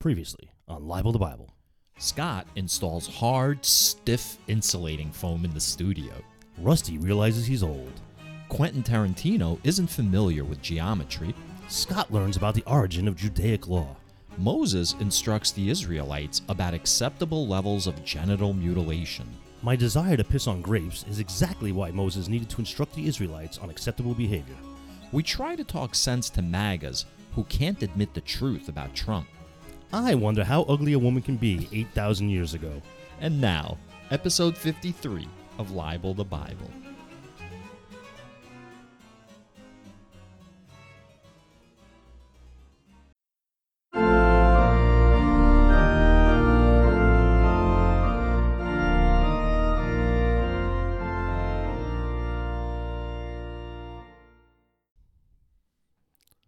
Previously on Libel the Bible. Scott installs hard, stiff insulating foam in the studio. Rusty realizes he's old. Quentin Tarantino isn't familiar with geometry. Scott learns about the origin of Judaic law. Moses instructs the Israelites about acceptable levels of genital mutilation. My desire to piss on grapes is exactly why Moses needed to instruct the Israelites on acceptable behavior. We try to talk sense to MAGAs who can't admit the truth about Trump. I wonder how ugly a woman can be 8,000 years ago. And now, episode 53 of Libel the Bible.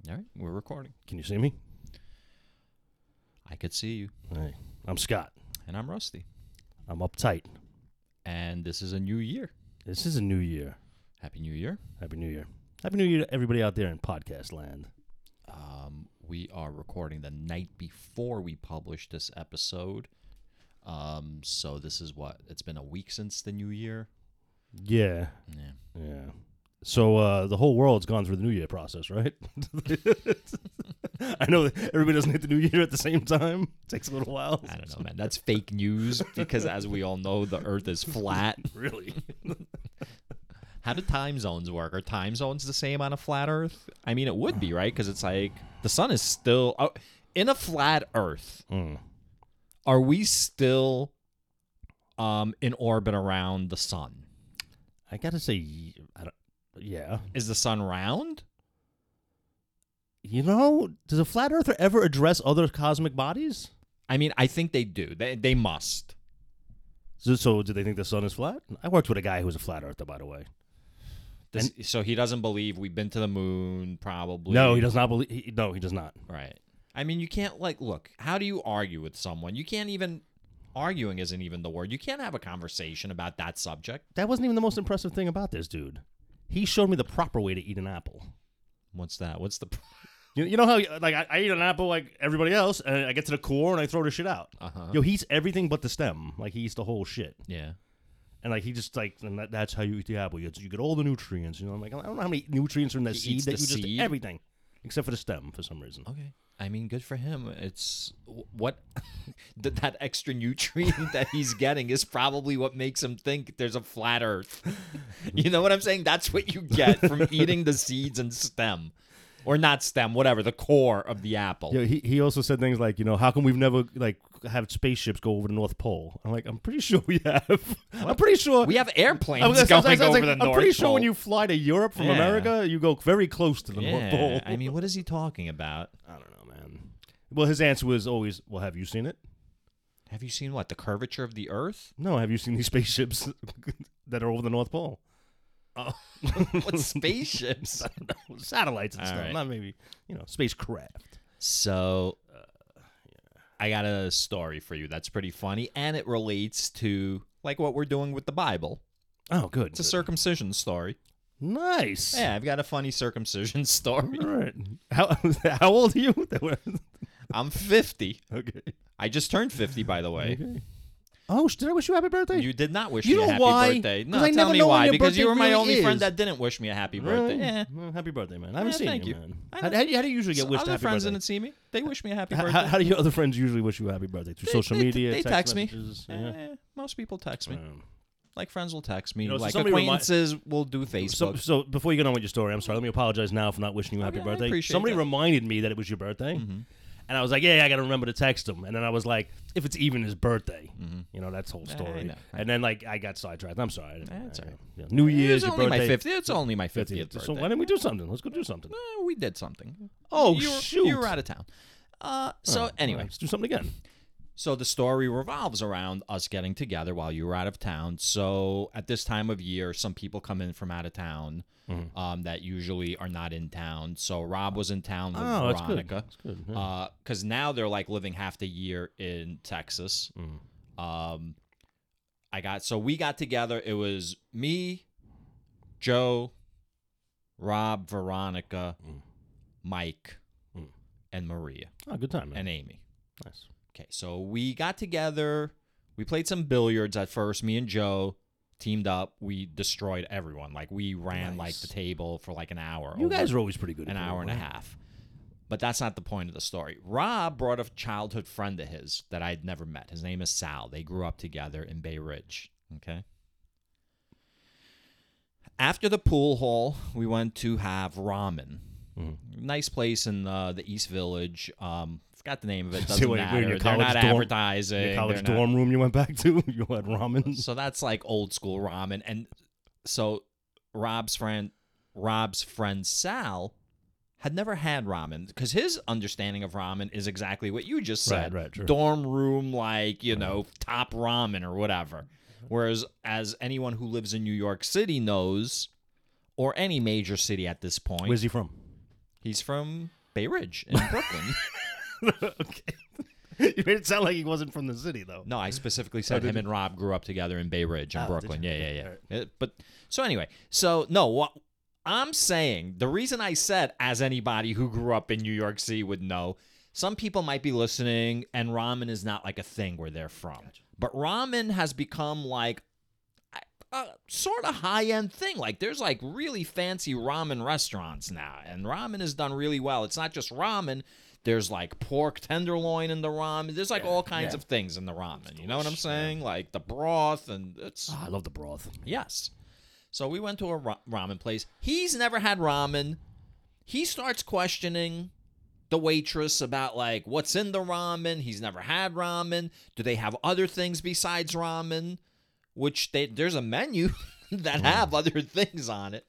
All right, we're recording. Can you see me? I could see you. Hey, I'm Scott. And I'm Rusty. I'm uptight. And this is a new year. This is a new year. Happy New Year. Happy New Year. Happy New Year to everybody out there in podcast land. Um, we are recording the night before we publish this episode. Um, so this is what it's been a week since the new year. Yeah, Yeah. yeah. So uh, the whole world's gone through the New Year process, right? I know that everybody doesn't hit the New Year at the same time. It takes a little while. I don't know, man. That's fake news because, as we all know, the Earth is flat. Really? How do time zones work? Are time zones the same on a flat Earth? I mean, it would be, right? Because it's like the sun is still oh, in a flat Earth. Mm. Are we still um in orbit around the sun? I gotta say, I don't, yeah. Is the sun round? You know, does a flat earther ever address other cosmic bodies? I mean, I think they do. They they must. So, so do they think the sun is flat? I worked with a guy who was a flat earther, by the way. This, so he doesn't believe we've been to the moon. Probably No, he does not believe. He, no, he does not. Right. I mean, you can't like look. How do you argue with someone? You can't even. Arguing isn't even the word. You can't have a conversation about that subject. That wasn't even the most impressive thing about this dude. He showed me the proper way to eat an apple. What's that? What's the? You, you know how like I, I eat an apple like everybody else, and I get to the core and I throw the shit out. Uh huh. Yo, he eats everything but the stem. Like he eats the whole shit, Yeah. and like he just like and that, that's how you eat the apple. You get, you get all the nutrients. You know, I'm like I don't know how many nutrients are in that He seed that you just seed? everything except for the stem for some reason. Okay. I mean, good for him. It's what that that extra nutrient that he's getting is probably what makes him think there's a flat Earth. you know what I'm saying? That's what you get from eating the seeds and stem, or not stem, whatever the core of the apple. Yeah, he, he also said things like, you know, how come we've never like have spaceships go over the North Pole? I'm like, I'm pretty sure we have. I'm pretty sure We have airplanes I was- I going over like, the I'm North pretty sure Pole. when you fly to Europe from Yeah. America, you go very close to the North yeah, Pole. I mean, what is he talking about? I don't know, man. Well, his answer was always, "Well, have you seen it? Have you seen what the curvature of the Earth? No, have you seen these spaceships that are over the North Pole? Oh, what spaceships? Satellites and All stuff, right. not maybe you know spacecraft." So, I got a story for you that's pretty funny, and it relates to like what we're doing with the Bible. Oh, good. It's a circumcision story. nice. Yeah, I've got a funny circumcision story. All right. How how old are you? I'm 50. okay. I just turned 50, by the way. Okay. Oh, did I wish you a happy birthday? You did not wish You me a know happy why? birthday. 'Cause No, I tell never me know when why. your Because you birthday were my really only friend is. that didn't wish me a happy Really? birthday. Eh. Well, happy birthday, man. I haven't Yeah, seen thank you, you. man. I How, know. how, do you- how do you usually get So wished other happy friends birthday? didn't see me. They wish me a happy How, birthday. how, how do your other friends usually wish you a happy birthday? Through They- social they- media, they text, me. messages? Yeah. Eh, most people text me. Um, Like friends will text me. You know, so like somebody remi- acquaintances will do Facebook. so before you get on with your story, I'm sorry. Let me apologize now for not wishing you a happy Okay, I birthday. appreciate Somebody that. reminded me that it was your birthday, Mhm. And I was like, "Yeah, I got to remember to text him." And then I was like, "If it's even his birthday, Mhm. you know, that's the whole I story." And then like I got sidetracked. I'm sorry. It's all right. yeah. New Year's, it's your only birthday. my 50th. It's only my 50th, 50th. birthday. So why didn't we do something? Let's go do something. Eh, we did something. Oh you were, shoot! You were out of town. Uh, so Oh, anyway, let's do something again. So the story revolves around us getting together while you were out of town. So at this time of year, some people come in from out of town Mhm. um, that usually are not in town. So Rob was in town with Oh, that's good. Veronica. That's good. yeah. Because now they're like living half the year in Texas. Mm. Um, I got so we got together. It was me, Joe, Rob, Veronica, Mm. Mike, Mm. and Maria Oh, good time, man. and Amy. Nice. Okay, so we got together. We played some billiards at first. Me and Joe teamed up. We destroyed everyone. Like we ran like the table for like an hour. You guys are always pretty good. an hour and a half. But that's not the point of the story. Rob brought a childhood friend of his that I'd never met. His name is Sal. They grew up together in Bay Ridge. Okay. After the pool hall, we went to have ramen. Mhm. Nice place in uh, the East Village. Um, forgot the name of it. Doesn't wait, wait, matter. your They're not dorm- advertising. Your college they're not- dorm room you went back to, you had ramen. so that's like old school ramen. And so Rob's friend, Rob's friend Sal, had never had ramen because his understanding of ramen is exactly what you just said. Right, right, sure. Dorm room, like you know, top ramen or whatever. Whereas, as anyone who lives in New York City knows, or any major city at this point, Where's he from? he's from Bay Ridge in Brooklyn. okay. you made it sound like he wasn't from the city, though. No, I specifically said did him and Rob grew up together in Bay Ridge in Oh, did Brooklyn. you? Yeah, yeah, yeah. Uh, But so anyway, so no, what I'm saying, the reason I said as anybody who grew up in New York City would know, some people might be listening and ramen is not like a thing where they're from. But ramen has become like a sort of high end thing. Like there's like really fancy ramen restaurants now, and ramen is done really well. It's not just ramen. There's like pork tenderloin in the ramen. There's like all kinds yeah. of things in the ramen. You know what I'm delicious, yeah. saying? Like the broth and it's Ah, I love the broth. yes. So we went to a ra- ramen place. He's never had ramen. He starts questioning the waitress about like what's in the ramen. He's never had ramen. Do they have other things besides ramen? Which they there's a menu that have other things on it.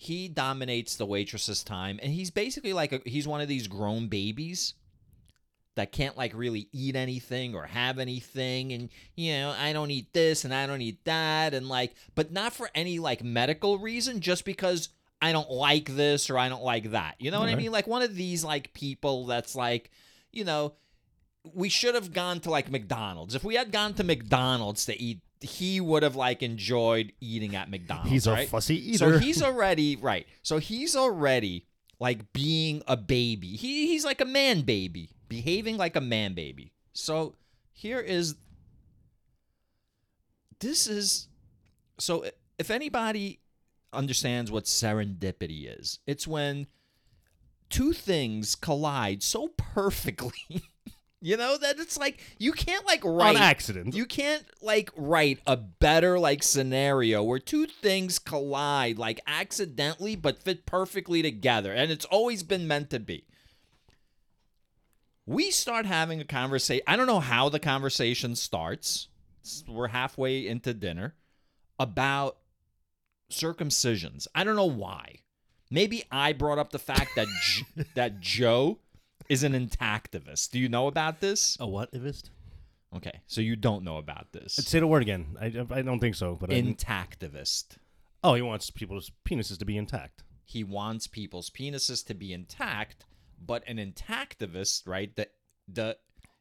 He dominates the waitress's time, and he's basically like a, he's one of these grown babies that can't like really eat anything or have anything and you know i don't eat this and i don't eat that and like but not for any like medical reason just because i don't like this or i don't like that you know what i mean? Like one of these like people that's like you know we should have gone to like mcdonald's. If we had gone to mcdonald's to eat he would have like enjoyed eating at mcdonald's He's a right? fussy eater. So he's already right. So he's already like being a baby. He he's like a man baby, behaving like a man baby. So here is this is so if anybody understands what serendipity is, it's when two things collide so perfectly. you know that it's like you can't like write on accident. you can't like write a better like scenario where two things collide like accidentally but fit perfectly together and it's always been meant to be. We start having a conversation. I don't know how the conversation starts. We're halfway into dinner about circumcisions. I don't know why. Maybe I brought up the fact that J- that Joe is an intactivist. Do you know about this? a whativist? Okay, so you don't know about this. Say the word again. I, I don't think so. But I, Intactivist. oh, he wants people's penises to be intact. He wants people's penises to be intact, but an intactivist, right? The the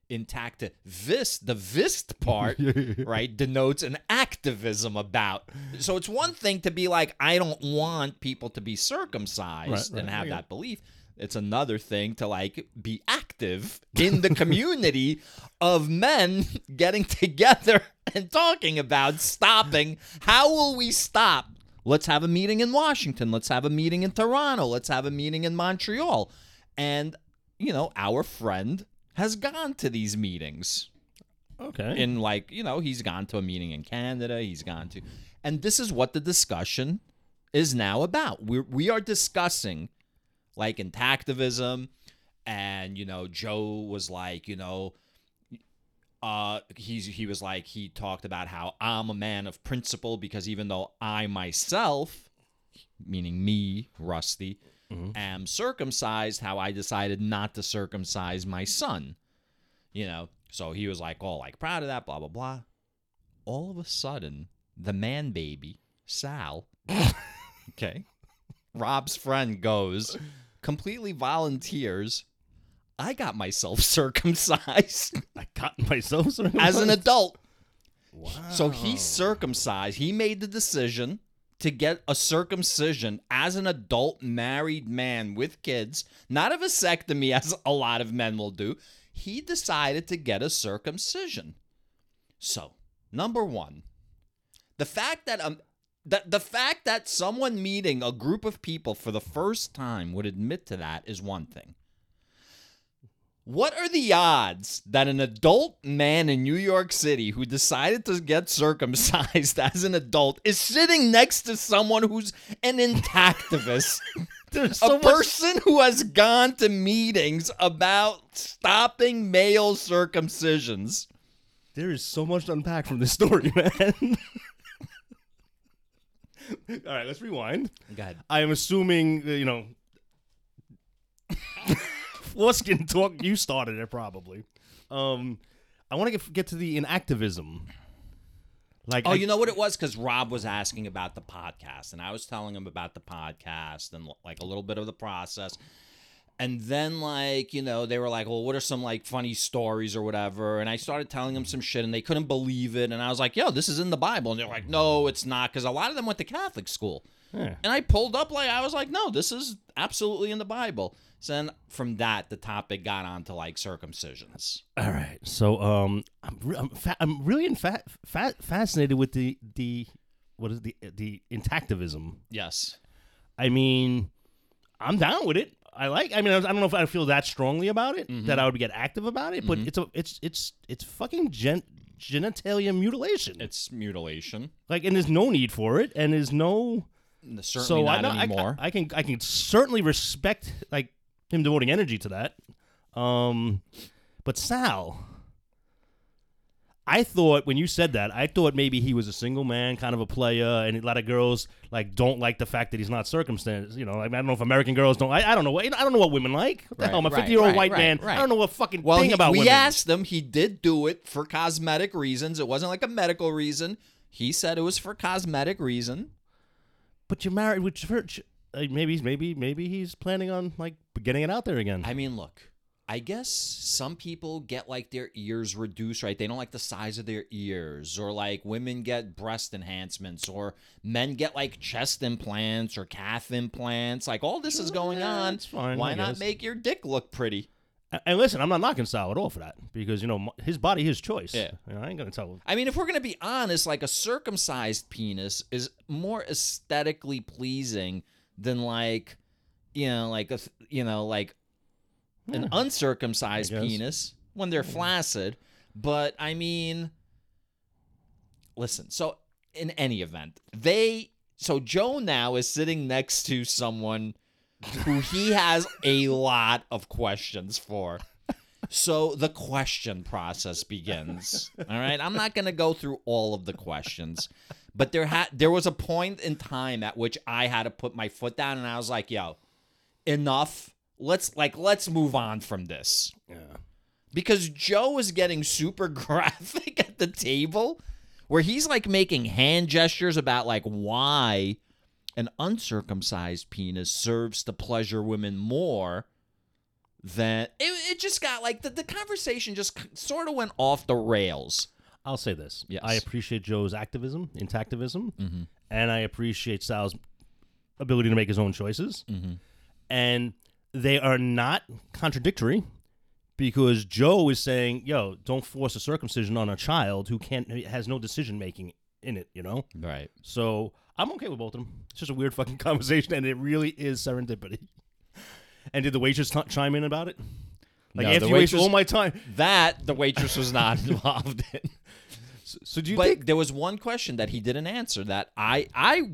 intactivist, the vist part, right, denotes an activism about. So it's one thing to be like, I don't want people to be circumcised Right, and have that belief. It's another thing to like be active in the community of men getting together and talking about stopping. How will we stop? Let's have a meeting in Washington. Let's have a meeting in Toronto. Let's have a meeting in Montreal. And, you know, our friend has gone to these meetings Okay. in like you know he's gone to a meeting in Canada he's gone to and this is what the discussion is now about we we are discussing like intactivism and you know Joe was like you know uh he's he was like he talked about how I'm a man of principle because even though I myself meaning me Rusty am circumcised how I decided not to circumcise my son. You know so he was like all like proud of that blah blah blah. All of a sudden the man baby sal okay rob's friend goes completely volunteers i got myself circumcised I got myself circumcised. as an adult Wow. so he circumcised he made the decision to get a circumcision as an adult married man with kids not a vasectomy as a lot of men will do he decided to get a circumcision. So, number one, the fact that um, the, the fact that someone meeting a group of people for the first time would admit to that is one thing. What are the odds that an adult man in New York City who decided to get circumcised as an adult is sitting next to someone who's an intactivist? There's a so much. person who has gone to meetings about stopping male circumcisions. There is so much to unpack from this story, man. All right, let's rewind. Go ahead. I am assuming, uh, you know, foreskin talk. You started it probably. Um, I want to get get to the intactivism. Like, Oh, I- you know what it was? Because Rob was asking about the podcast, and I was telling him about the podcast and like a little bit of the process. And then, like, you know, they were like, well, what are some like funny stories or whatever? And I started telling them some shit, and they couldn't believe it. And I was like, yo, this is in the Bible. And they're like, no, it's not. Because a lot of them went to Catholic school. Yeah. And I pulled up, like, I was like, no, this is absolutely in the Bible. So then from that, the topic got on to like circumcisions. All right. So, um, I'm re- I'm, fa- I'm really in fa- fa- fascinated with the the what is the the intactivism. Yes. I mean, I'm down with it. I like. I mean, I don't know if I feel that strongly about it Mm-hmm. that I would get active about it, but it's a it's it's it's fucking gen- genitalia mutilation. It's mutilation. like, and there's no need for it, and there's no. Certainly so not I, anymore. I, I can I can certainly respect like him devoting energy to that. Um, but Sal, I thought when you said that, I thought maybe he was a single man, kind of a player, and a lot of girls like don't like the fact that he's not circumstanced. You know, I, mean, I don't know if American girls don't. I, I don't know. what- I don't know what women like. What the Right, hell? I'm a right, 50 year old right, white man. I don't know what fucking Well, thing he- about we women. asked him. He did do it for cosmetic reasons. It wasn't like a medical reason. He said it was for cosmetic reason. But you're married with church. Uh, maybe maybe maybe he's planning on like getting it out there again. I mean, look. I guess some people get like their ears reduced, right? They don't like the size of their ears, or like women get breast enhancements, or men get like chest implants or calf implants. Like all this is going on. it's fine, Why I not guess. make your dick look pretty? And listen, I'm not knocking Sal at all for that because you know m- his body, his choice. Yeah. You know, I ain't gonna tell. him. I mean, if we're gonna be honest, like a circumcised penis is more aesthetically pleasing than like, you know, like a, th- you know, like an uncircumcised penis when they're flaccid. But I mean, listen. So in any event, they so Joe now is sitting next to someone who he has a lot of questions for. So the question process begins. All right, I'm not going to go through all of the questions, but there had there was a point in time at which I had to put my foot down, and I was like, "Yo, enough. Let's like let's move on from this." Yeah. because Joe is getting super graphic at the table where he's like making hand gestures about like why an uncircumcised penis serves to pleasure women more than it, it just got like the, the conversation just sort of went off the rails I'll say this. Yes. I appreciate Joe's activism, intactivism, mm-hmm. and I appreciate Sal's ability to make his own choices. Mm-hmm. And they are not contradictory because Joe is saying, "Yo, don't force a circumcision on a child who can't has no decision making in it." You know. right So I'm okay with both of them. It's just a weird fucking conversation, and it really is serendipity. And did the waitress t- chime in about it? Like No, after the you waste all my time. that the waitress was not involved in So, so do you but think? there was one question that he didn't answer that I I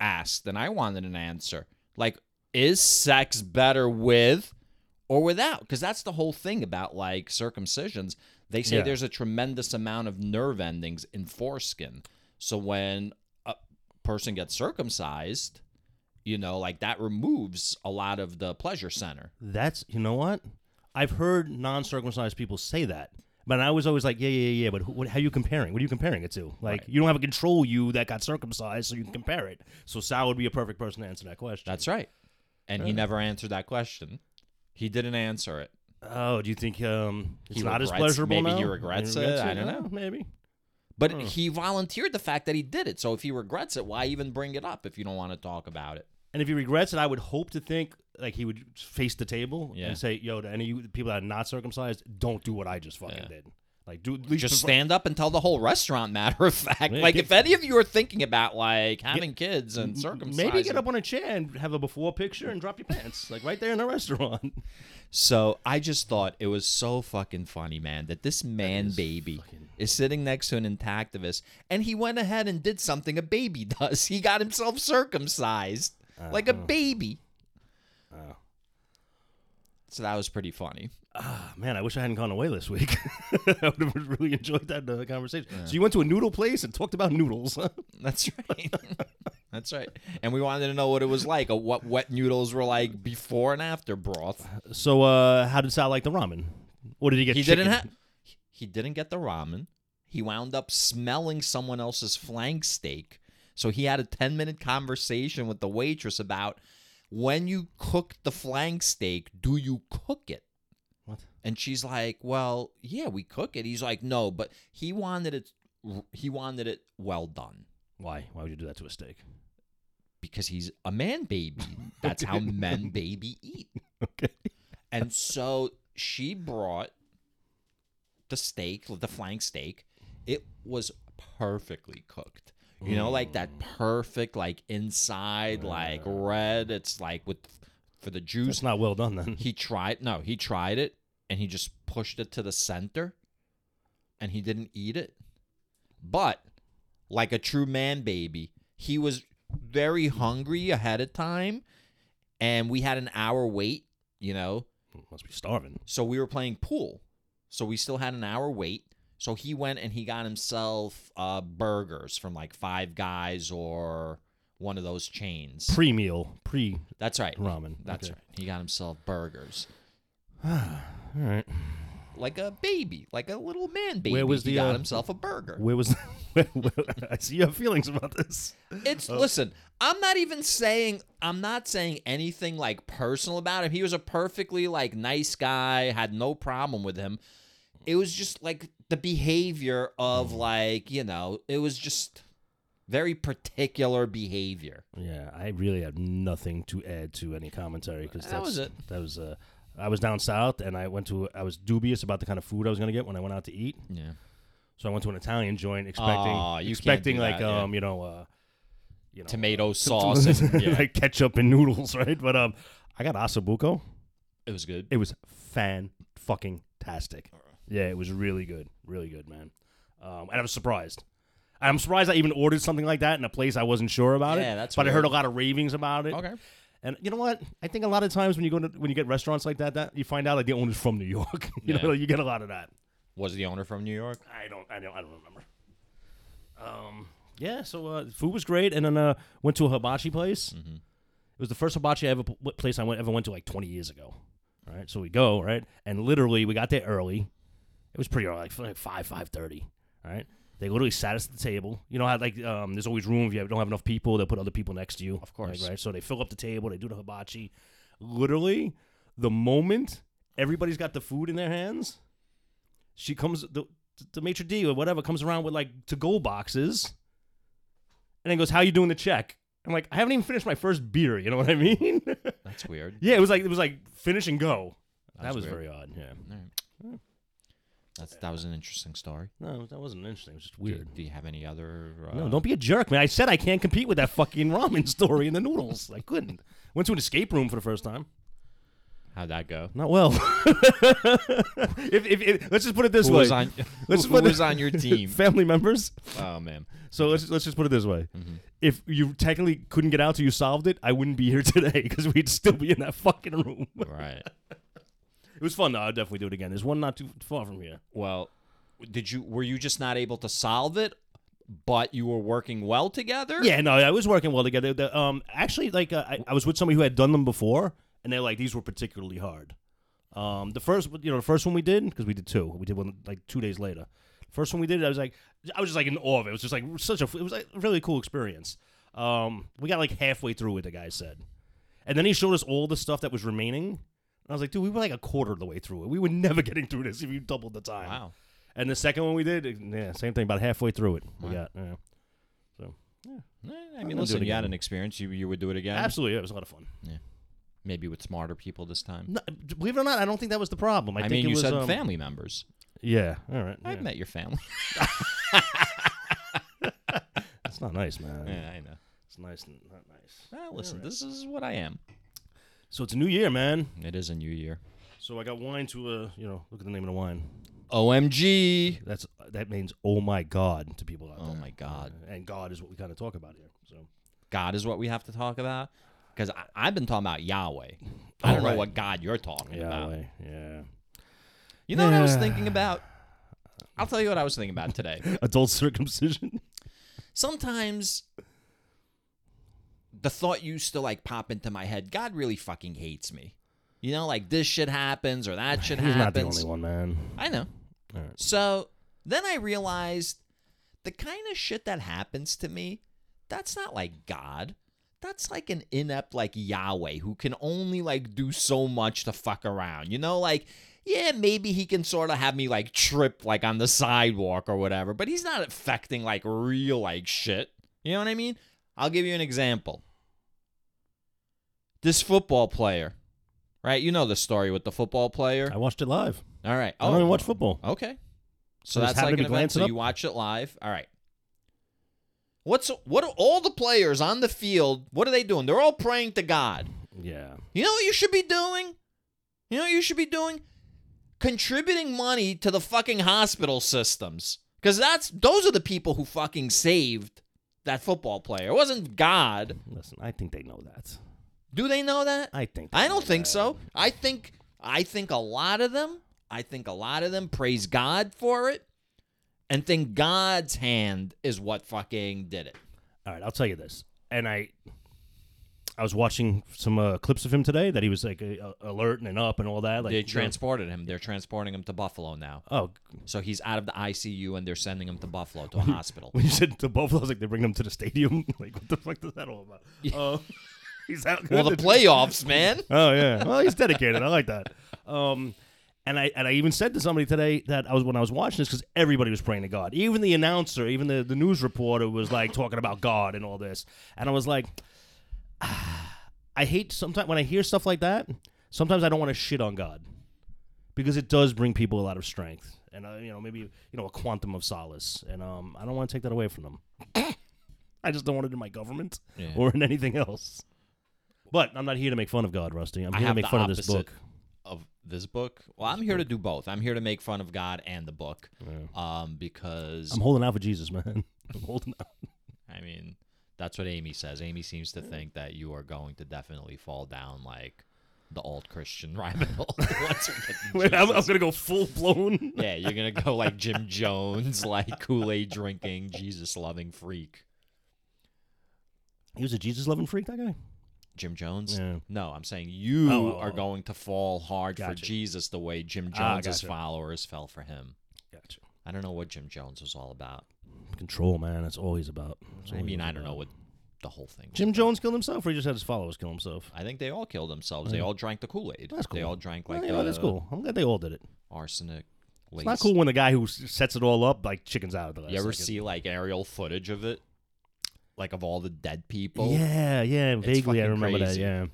asked and I wanted an answer. Like, is sex better with or without? Because that's the whole thing about like circumcisions. They say Yeah. there's a tremendous amount of nerve endings in foreskin. So when a person gets circumcised, you know, like that removes a lot of the pleasure center. That's you know what? I've heard non-circumcised people say that, but I was always like, yeah, yeah, yeah. But who, what, how are you comparing? What are you comparing it to? Like, Right. you don't have a control you that got circumcised, so you can compare it. So Sal would be a perfect person to answer that question. That's right. And he never answered that question. He didn't answer it. oh, do you think um, it's He not as regrets- pleasurable maybe now? he regrets it, I don't know. Maybe. But he volunteered the fact that he did it. So if he regrets it, why even bring it up if you don't want to talk about it? And if he regrets it, I would hope to think like he would face the table Yeah. and say, "Yo, to any of you people that are not circumcised, don't do what I just fucking Yeah. did. Like, do Just before- stand up and tell the whole restaurant. Matter of fact, like get- if any of you are thinking about like having kids and circumcising, Maybe get up on a chair and have a before picture and drop your pants, like right there in the restaurant. So I just thought it was so fucking funny, man, that this man is baby fucking- is sitting next to an intactivist, and he went ahead and did something a baby does. He got himself circumcised like a Uh-huh. baby. Oh. So that was pretty funny. Ah, man, I wish I hadn't gone away this week. I would have really enjoyed that uh, conversation. So you went to a noodle place and talked about noodles. huh? That's right. That's right. And we wanted to know what it was like, or what wet noodles were like before and after broth. so, uh, how did Sal like the ramen? What did he get? He chicken? didn't have. He didn't get the ramen. He wound up smelling someone else's flank steak. So he had a 10 minute conversation with the waitress about when you cook the flank steak, do you cook it? What? And she's like, "Well, yeah, we cook it." He's like, "No, but he wanted it he wanted it well done Why? Why would you do that to a steak? because he's a man baby. That's how men baby eat." Okay. And so she brought the steak, the flank steak. It was perfectly cooked. You know, like that mm. perfect, like inside, like red. It's like with for the juice. It's not well done then. He tried. No, he tried it, and he just pushed it to the center, and he didn't eat it. But like a true man baby, he was very hungry ahead of time, and we had an hour wait. You know, Must be starving. so we were playing pool. So we still had an hour wait. So he went and he got himself uh, burgers from like Five Guys or one of those chains. Pre meal, pre That's right. ramen. That's Okay. right. He got himself burgers. All right. Like a baby, like a little man baby. Where was he the, got uh, himself a burger. Where was? where, where, I see you have feelings about this. It's listen, I'm not even saying I'm not saying anything like personal about him. He was a perfectly like nice guy, had no problem with him. It was just like the behavior of like, you know, it was just very particular behavior. Yeah, I really have nothing to add to any commentary because That was it. That was. Uh, I was down south and I went to. I was dubious about the kind of food I was gonna get when I went out to eat. Yeah. So I went to an Italian joint expecting Aw, you can't expecting do like that, yeah. um you know uh you know Tomato uh, sauce and yeah. like ketchup and noodles right but um I got osso buco It was good. it was fan fucking tastic yeah it was really good really good man um and I was surprised I'm surprised I even ordered something like that in a place I wasn't sure about it Yeah, that's but I heard a lot of ravings about it Okay. And you know what I think a lot of times when you go to when you get restaurants like that that you find out like the owner's from New York you Yeah. know you get a lot of that Was the owner from New York? I don't, I don't, I don't remember. Um, yeah. So uh, food was great, and then uh, went to a hibachi place. Mm-hmm. It was the first hibachi I ever w- place I went ever went to like 20 years ago. Right. so we go right, and literally we got there early. It was pretty early, like, like five, five thirty. All right, they literally sat us at the table. You know how like um, there's always room if you don't have enough people, they'll put other people next to you. Of course. Like, right? So they fill up the table, they do the hibachi. Literally, the moment everybody's got the food in their hands, she comes the the maitre d or whatever comes around with like to go boxes, and then goes, "How you doing the check?" I'm like, I haven't even finished my first beer. You know what I mean? That's weird. yeah, it was like it was like finish and go. that That's was very odd. Yeah. All right. That's that was an interesting story. No, that wasn't interesting. It was just weird. Do, you have any other? Uh, No, don't be a jerk, man. I said I can't compete with that fucking ramen story and the noodles. I couldn't. Went to an escape room for the first time. How'd that go? Not well. if, if, if- let's just put it this Who way. was on? Let's who put it- was on your team? Family members. oh man. So let's let's just put it this way. Mm-hmm. If you technically couldn't get out till you solved it, I wouldn't be here today because we'd still be in that fucking room. Right. It was fun though. I'll definitely do it again. There's one not too far from here. Well, did you were you just not able to solve it, but you were working well together? Yeah, no, I was working well together. The, um, actually, like uh, I, I was with somebody who had done them before, and they're like these were particularly hard. Um, the first, you know, the first one we did because we did two. We did one like two days later. First one we did, I was like, I was just like in awe of it. It was just like such a, it was like a really cool experience. Um, we got like halfway through it. The guy said, and then he showed us all the stuff that was remaining. And I was like, dude, we were like a quarter of the way through it. We were never getting through this if you doubled the time. Wow. And the second one we did, yeah, same thing. About halfway through it, we Wow. got. Yeah. So Eh, I gonna mean, do listen, it you had again. an experience. You you would do it again. Absolutely, yeah, it was a lot of fun. Yeah. Maybe with smarter people this time. No, believe it or not, I don't think that was the problem. I, I, think mean, it you was said um, family members. Yeah, all right. I've yeah. met your family. That's not nice, man. yeah, I know. It's nice and not nice. Well, listen, this is what I am. So it's a new year, man. It is a new year. So I got wine to uh, you know, look at the name of the wine. OMG. That's that means oh my god to people out Oh there. my God. Uh, and God is what we kind of talk about here. So God is what we have to talk about. Because I've been talking about Yahweh. I don't Oh, know what God you're talking about. Yahweh, yeah. You know what I was thinking about? I'll tell you what I was thinking about today. Adult circumcision. Sometimes the thought used to like pop into my head God really fucking hates me. You know, like this shit happens or that shit He's not the happens. only one, man. I know. Right. So then I realized the kind of shit that happens to me, that's not like God. That's like an inept like Yahweh who can only like do so much to fuck around. You know, like yeah, maybe he can sort of have me like trip like on the sidewalk or whatever, but he's not affecting like real like shit. You know what I mean? I'll give you an example. This football player, right? You know the story with the football player. I watched it live. All right. I don't even oh. watch football. Okay. So I just that's happened like to an be event. So glancing you watch it live. All right. What's what are all the players on the field? What are they doing? They're all praying to God. Yeah. You know what you should be doing? You know what you should be doing? Contributing money to the fucking hospital systems. Cause that's those are the people who fucking saved that football player. It wasn't God. Listen, I think they know that. Do they know that? I think. I don't think that. so. I think I think a lot of them, I think a lot of them praise God for it and think God's hand is what fucking did it. All right, I'll tell you this. And I I was watching some uh, clips of him today that he was like uh, alert and up and all that. Like they transported him. They're transporting him to Buffalo now. Oh, So he's out of the ICU and they're sending him to Buffalo to a hospital. when you said to Buffalo, I was like they bring him to the stadium. like what the fuck is that all about? Oh, he's out. Well, the playoffs, man. Oh yeah. Well, he's dedicated. I like that. Um, and I and I even said to somebody today that I was when I was watching this because everybody was praying to God. Even the announcer, even the the news reporter was like talking about God and all this. And I was like, I hate sometimes when I hear stuff like that. Sometimes I don't want to shit on God because it does bring people a lot of strength and uh, you know maybe you know a quantum of solace. And um, I don't want to take that away from them. I just don't want it in my government Yeah. or in anything else. But I'm not here to make fun of God, Rusty. I'm I here to have make the fun of this opposite. book. Of this book? Well, I'm here to do both. I'm here to make fun of God and the book. Um, because I'm holding out for Jesus, man. I'm holding out. I mean, that's what Amy says. Amy seems to think that you are going to definitely fall down like the old Christian rabbit hole once we get to Wait, I'm, I'm Jesus. gonna go full blown. Yeah, you're gonna go like Jim Jones, like Kool Aid drinking, Jesus loving freak. He was a Jesus loving freak, that guy. Jim Jones? Yeah. No, I'm saying you Oh, oh, are oh. going to fall hard for Jesus the way Jim Ah, Jones's gotcha. followers fell for him. Gotcha. I don't know what Jim Jones was all about. Control, man. That's all he's about. All I mean, I don't know what the whole thing. was Jim about. Jones killed himself, or he just had his followers kill himself. I think they all killed themselves. They all drank the Kool Aid. That's cool. They all drank Oh, like yeah, the that's cool. I'm glad they all did it. arsenic. It's not cool when the guy who sets it all up like chickens out. of the last You ever second. see like aerial footage of it? Like of all the dead people? Yeah, yeah. Vaguely, I fucking remember crazy. that. Yeah.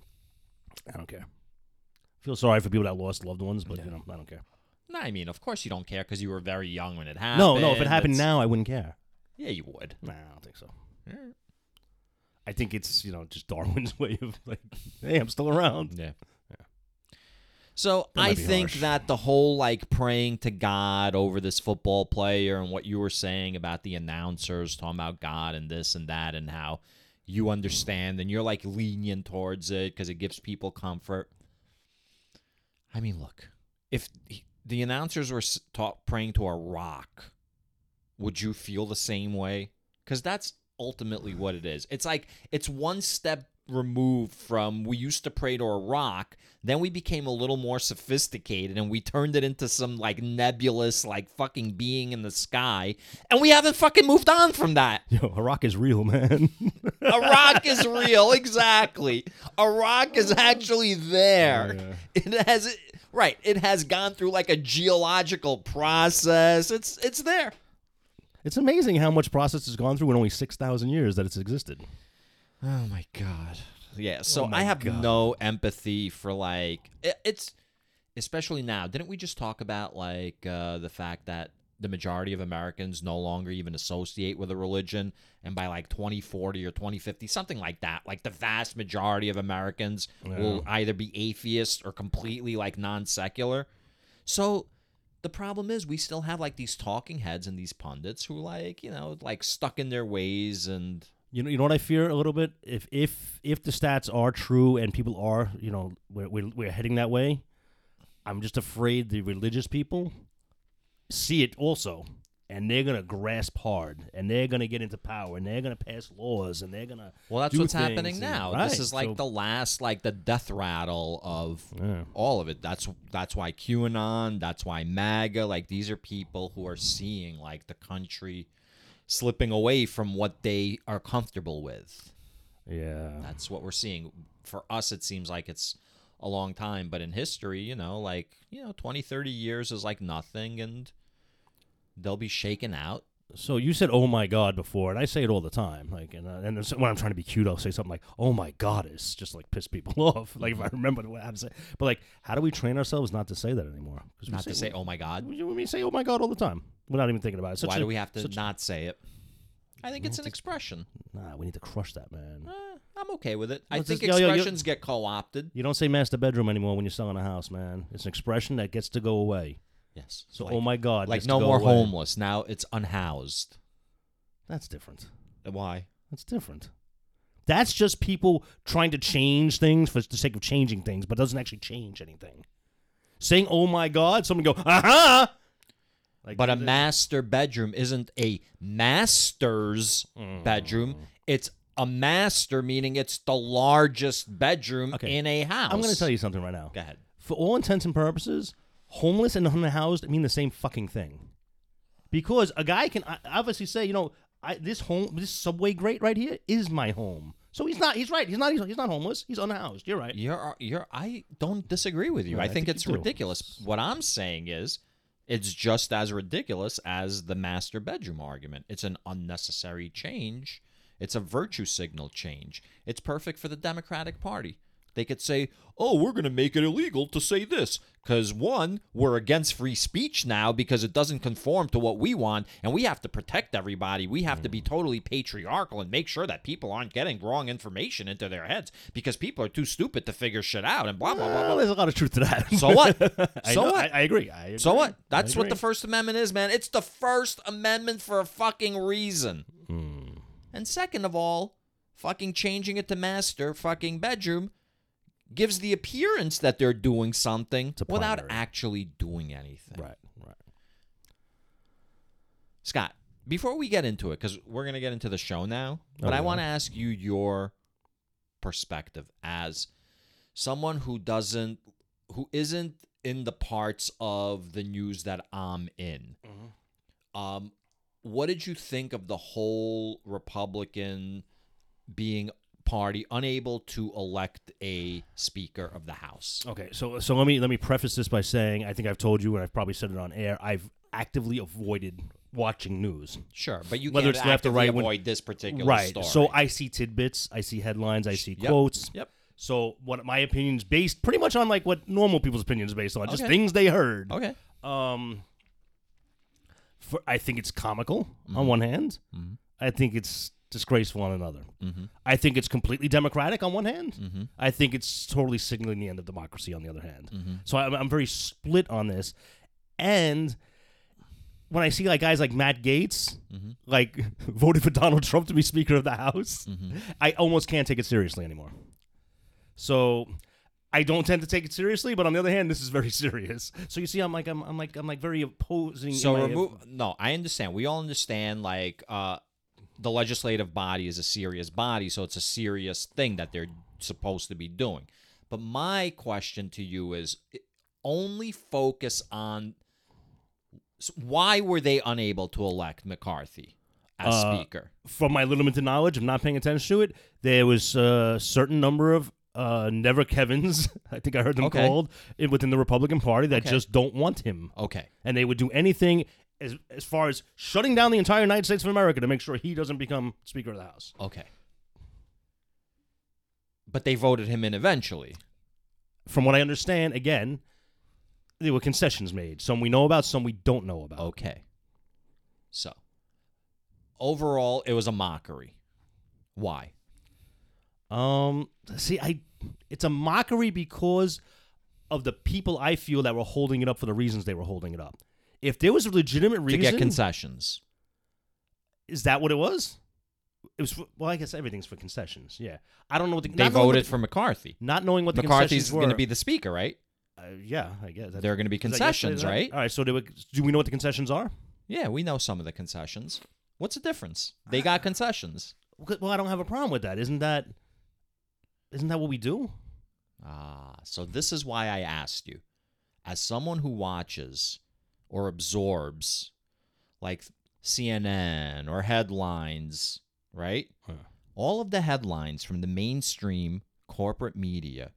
I don't care. I feel sorry for people that lost loved ones, but you know, I don't care. No, I mean, of course you don't care because you were very young when it happened. No, no. If it happened It's- now, I wouldn't care. yeah, you would. Nah, I don't think so. I think it's you know just Darwin's way of like, hey, I'm still around. Yeah. So That I think harsh. that the whole like praying to God over this football player and what you were saying about the announcers talking about God and this and that and how you understand and you're like lenient towards it because it gives people comfort. I mean, look, if the announcers were taught praying to a rock, would you feel the same way? Because that's ultimately what it is. It's like it's one step removed from we used to pray to a rock, then we became a little more sophisticated and we turned it into some like nebulous, like fucking being in the sky, and we haven't fucking moved on from that. Yo, a rock is real, man. A rock is real, exactly. A rock is actually there. Oh, it has right. It has gone through like a geological process. It's it's there. It's amazing how much process has gone through in only six thousand years that it's existed. Oh my god. Yeah. So Oh I have God. no empathy for like it, it's especially now. Didn't we just talk about like uh, the fact that the majority of Americans no longer even associate with a religion, and by like 2040 or 2050, something like that, like the vast majority of Americans will either be atheists or completely like non secular. So the problem is we still have like these talking heads and these pundits who like you know like stuck in their ways and You know, you know what I fear a little bit. If if if the stats are true and people are, you know, we're we're, we're heading that way. I'm just afraid the religious people see it also, and they're gonna grasp hard, and they're gonna get into power, and they're gonna pass laws, and they're gonna. Well, that's what's happening and- now. Right, This is like so- the last, like the death rattle of Yeah. all of it. That's that's why QAnon. That's why MAGA. Like these are people who are seeing like the country slipping away from what they are comfortable with. Yeah. That's what we're seeing. For us, it seems like it's a long time, but in history, you know, like you know, 20, 30 years is like nothing, and they'll be shaken out. So you said "Oh my God" before, and I say it all the time. Like, and, uh, and when I'm trying to be cute, I'll say something like "Oh my Goddess," just like piss people off. Like if I remember what how to say. But like, how do we train ourselves not to say that anymore? 'Cause we Not to say, "Oh my God." we, we say "Oh my God" all the time without even thinking about it. Such Why a- do we have to such- not say it? I think it's an expression. Nah, we need to crush that, man. Eh, I'm okay with it. I Let's think just- yo, yo, yo- expressions get co-opted. You don't say master bedroom anymore when you're selling a house, man. It's an expression that gets to go away. Yes. So, oh like, oh my God, like no go more away. homeless. Now it's unhoused. That's different. Uh, why? That's different. That's just people trying to change things for the sake of changing things, but doesn't actually change anything. Saying "Oh my God," someone go "Aha!" Like, But a master bedroom isn't a master's mm. bedroom. It's a master, meaning it's the largest bedroom Okay. in a house. I'm going to tell you something right now. Go ahead. For all intents and purposes, homeless and unhoused mean the same fucking thing. Because a guy can obviously say, you know, I, this home, this subway grate right here is my home. So he's not. He's right. He's not. He's, he's not homeless. He's unhoused. You're right. You're you're I don't disagree with you. No, I I think think it's ridiculous. What I'm saying is it's just as ridiculous as the master bedroom argument. It's an unnecessary change. It's a virtue signal change. It's perfect for the Democratic Party. They could say, "Oh, we're going to make it illegal to say this cuz one, we're against free speech now because it doesn't conform to what we want and we have to protect everybody. We have to be totally patriarchal and make sure that people aren't getting wrong information into their heads because people are too stupid to figure shit out and blah blah blah Well, blah." there's a lot of truth to that. So what? I So know- what? I, I agree. I agree. So what? That's what the. First Amendment is, man. It's the First Amendment for a fucking reason. Hmm. And second of all, fucking changing it to master fucking bedroom gives the appearance that they're doing something without actually doing anything. Right. Right. Scott, before we get into it, because we're going to get into the show now, but I want to ask you your perspective as someone who doesn't, who isn't in the parts of the news that I'm in. Um, what did you think of the whole Republican being party unable to elect a speaker of the House? Okay, so so let me let me preface this by saying I think I've told you and I've probably said it on air. I've actively avoided watching news. Sure, but you Whether can't it's left or right when- avoid this particular right. story. So I see tidbits, I see headlines, I see Yep. quotes. Yep. So what my opinions based pretty much on like what normal people's opinions are based on, just things they heard. Okay. Um for I think it's comical Mm-hmm. on one hand. I think it's disgraceful on another. Mm-hmm. I think it's completely democratic on one hand. I think it's totally signaling the end of democracy on the other hand. Mm-hmm. So I'm, I'm very split on this. And when I see like guys like Matt Gaetz, Mm-hmm. like voted for Donald Trump to be Speaker of the House, Mm-hmm. I almost can't take it seriously anymore. So I don't tend to take it seriously, but on the other hand, this is very serious. So you see, I'm like I'm, I'm like I'm like very opposing. So remove. No, I understand. We all understand. Like, uh, the legislative body is a serious body, so it's a serious thing that they're supposed to be doing. But my question to you is, only focus on why were they unable to elect McCarthy as Uh, speaker? from my limited knowledge I'm not paying attention to it, there was a certain number of uh, never Kevin's, I think I heard them Okay. called, within the Republican Party that Okay. just don't want him. Okay. And they would do anything as as far as shutting down the entire United States of America to make sure he doesn't become Speaker of the House. Okay. But they voted him in eventually. From what I understand, again, there were concessions made. Some we know about, some we don't know about. Okay. So, overall, it was a mockery. Why? Um, see, I it's a mockery because of the people I feel that were holding it up for the reasons they were holding it up. If there was a legitimate reason To get concessions. is that what it was? It was for, well, I guess everything's for concessions. Yeah, I don't know what the, They knowing what voted the- for McCarthy. not knowing what the McCarthy's going to be the speaker, right? uh, yeah, I guess There are going to be concessions, yesterday, right? All right, so they were, do we know what the concessions are? Yeah, we know some of the concessions. What's the difference? They got concessions. Well, I don't have a problem with that. Isn't that isn't that what we do? Ah, so this is why I asked you. As someone who watches or absorbs like CNN or headlines, right? Huh. All of the headlines from the mainstream corporate media.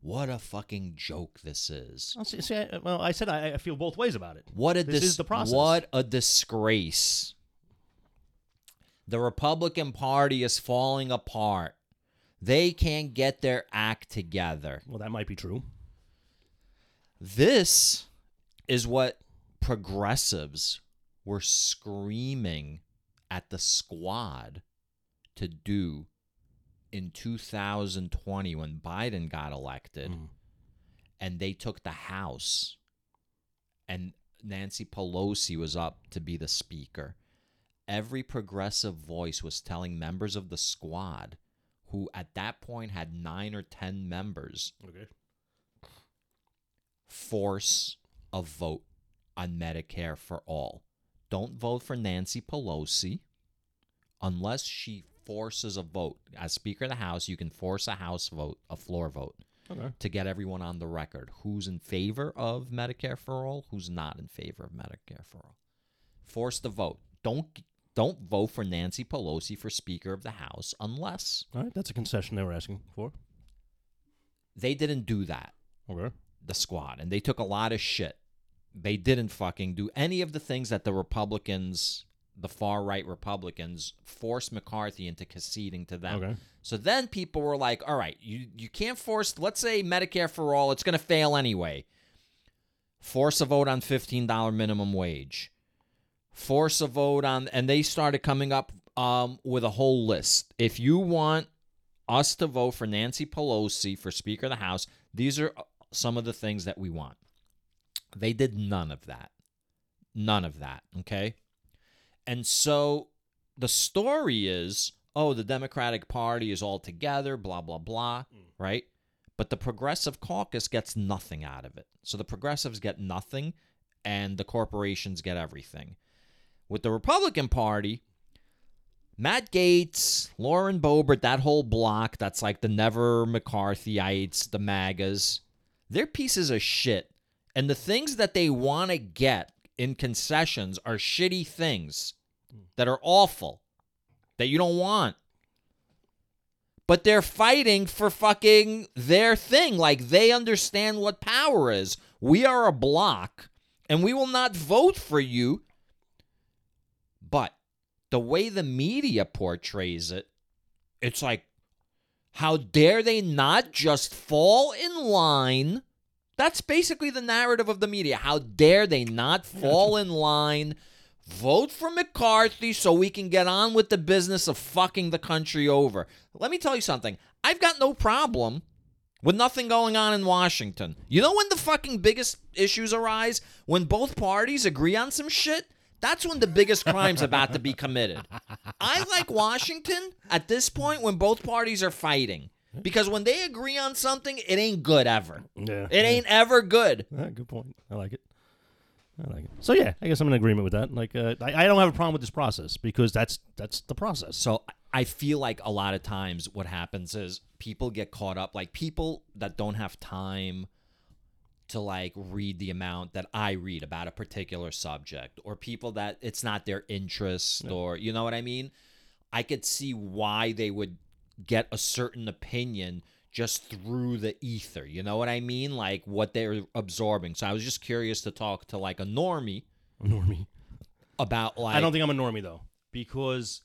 What a fucking joke this is. Well, see, see, I, well, I said I, I feel both ways about it. What a This dis- is the process. What a disgrace. The Republican Party is falling apart. They can't get their act together. Well, that might be true. This is what progressives were screaming at the squad to do in 2020 when Biden got elected Mhm. and they took the House and Nancy Pelosi was up to be the speaker. Every progressive voice was telling members of the squad, who at that point had nine or 10 members, Okay. force a vote on Medicare for all. Don't vote for Nancy Pelosi unless she forces a vote. As Speaker of the House, you can force a House vote, a floor vote, Okay. to get everyone on the record who's in favor of Medicare for all, who's not in favor of Medicare for all. Force the vote. Don't don't vote for Nancy Pelosi for Speaker of the House unless All right. That's a concession they were asking for. they didn't do that. Okay. the squad and they took a lot of shit. They didn't fucking do any of the things that the Republicans, the far right Republicans, forced McCarthy into conceding to them. Okay. So then people were like, all right, you, you can't force, let's say Medicare for all, it's going to fail anyway. Force a vote on $15 minimum wage. Force a vote on, and they started coming up um, with a whole list. If you want us to vote for Nancy Pelosi for Speaker of the House, these are uh, some of the things that we want. They did none of that. None of that. Okay. And so the story is oh, the Democratic Party is all together, blah, blah, blah, mm. right? But the Progressive Caucus gets nothing out of it. So the progressives get nothing, and the corporations get everything. With the Republican Party, Matt Gaetz, Lauren Boebert, that whole block that's like the never McCarthyites, the MAGAs, they're pieces of shit. And the things that they want to get in concessions are shitty things that are awful, that you don't want. But they're fighting for fucking their thing. Like they understand what power is. We are a block, and we will not vote for you. But the way the media portrays it, it's like, how dare they not just fall in line? That's basically the narrative of the media. How dare they not fall in line, vote for McCarthy so we can get on with the business of fucking the country over? Let me tell you something. I've got no problem with nothing going on in Washington. You know when the fucking biggest issues arise? When both parties agree on some shit? That's when the biggest crime's about to be committed. I like Washington at this point when both parties are fighting. Because when they agree on something, it ain't good ever. Yeah. It ain't ever good. Yeah, good point. I like it. I like it. So yeah, I guess I'm in agreement with that. Like, uh, I, I don't have a problem with this process because that's that's the process. So I feel like a lot of times what happens is people get caught up, like people that don't have time to like read the amount that I read about a particular subject, or people that it's not their interest, or you know what I mean. I could see why they would get a certain opinion just through the ether. You know what I mean? Like what they're absorbing. So I was just curious to talk to like a normie Normie. about like I don't think I'm a normie though, because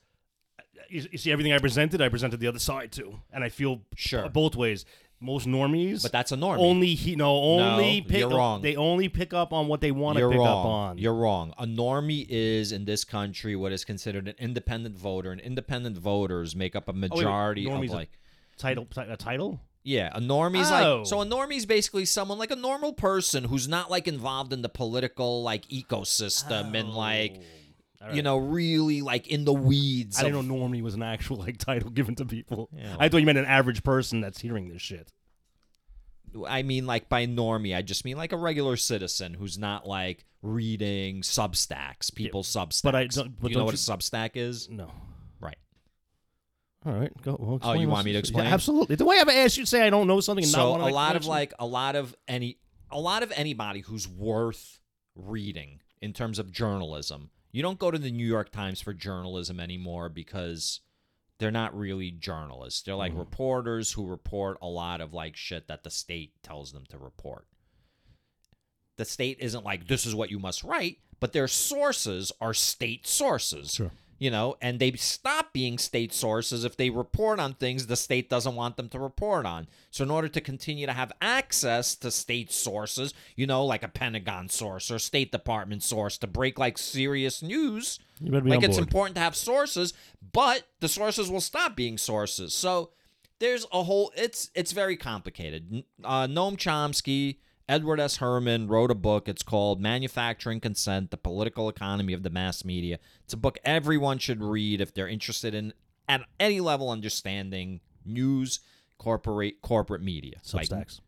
uh, you, you see everything I presented, I presented the other side too, and I feel Sure. both ways. Most normies, but that's a normie. only he no only No, pick you're wrong. They only pick up on what they want to pick wrong. up on. You're wrong. A normie is in this country what is considered an independent voter, and independent voters make up a Oh, wait, majority of a- like title a title. Yeah, a normie's Oh. like so a normie's basically someone like a normal person who's not like involved in the political like ecosystem and like oh. All you know really like in the weeds. I didn't know normie was an actual like title given to people. Yeah, I thought you meant an average person that's hearing this shit. I mean like by normie, I just mean like a regular citizen who's not like reading Substacks, people's Substacks. but I don't- but you know don't what you- a Substack is? No. Right. All right, go. Well, Oh, you want me to yeah, explain? absolutely. The way I ever asked you to say I don't know something and not so a lot of like a lot of any a lot of anybody who's worth reading in terms of journalism you don't go to the new york times for journalism anymore because they're not really journalists. They're like mm-hmm. reporters who report a lot of like shit that the state tells them to report. The state isn't like this is what you must write but their sources are state sources. Sure. You know and they stop being state sources if they report on things the state doesn't want them to report on. So in order to continue to have access to state sources you know like a pentagon source or state department source to break like serious news like it's important to have sources but the sources will stop being sources. So there's a whole it's it's very complicated. Uh, noam chomsky edward s herman wrote a book it's called manufacturing consent the political economy of the mass media it's a book everyone should read if they're interested in at any level understanding news corporate corporate media Like, Substacks.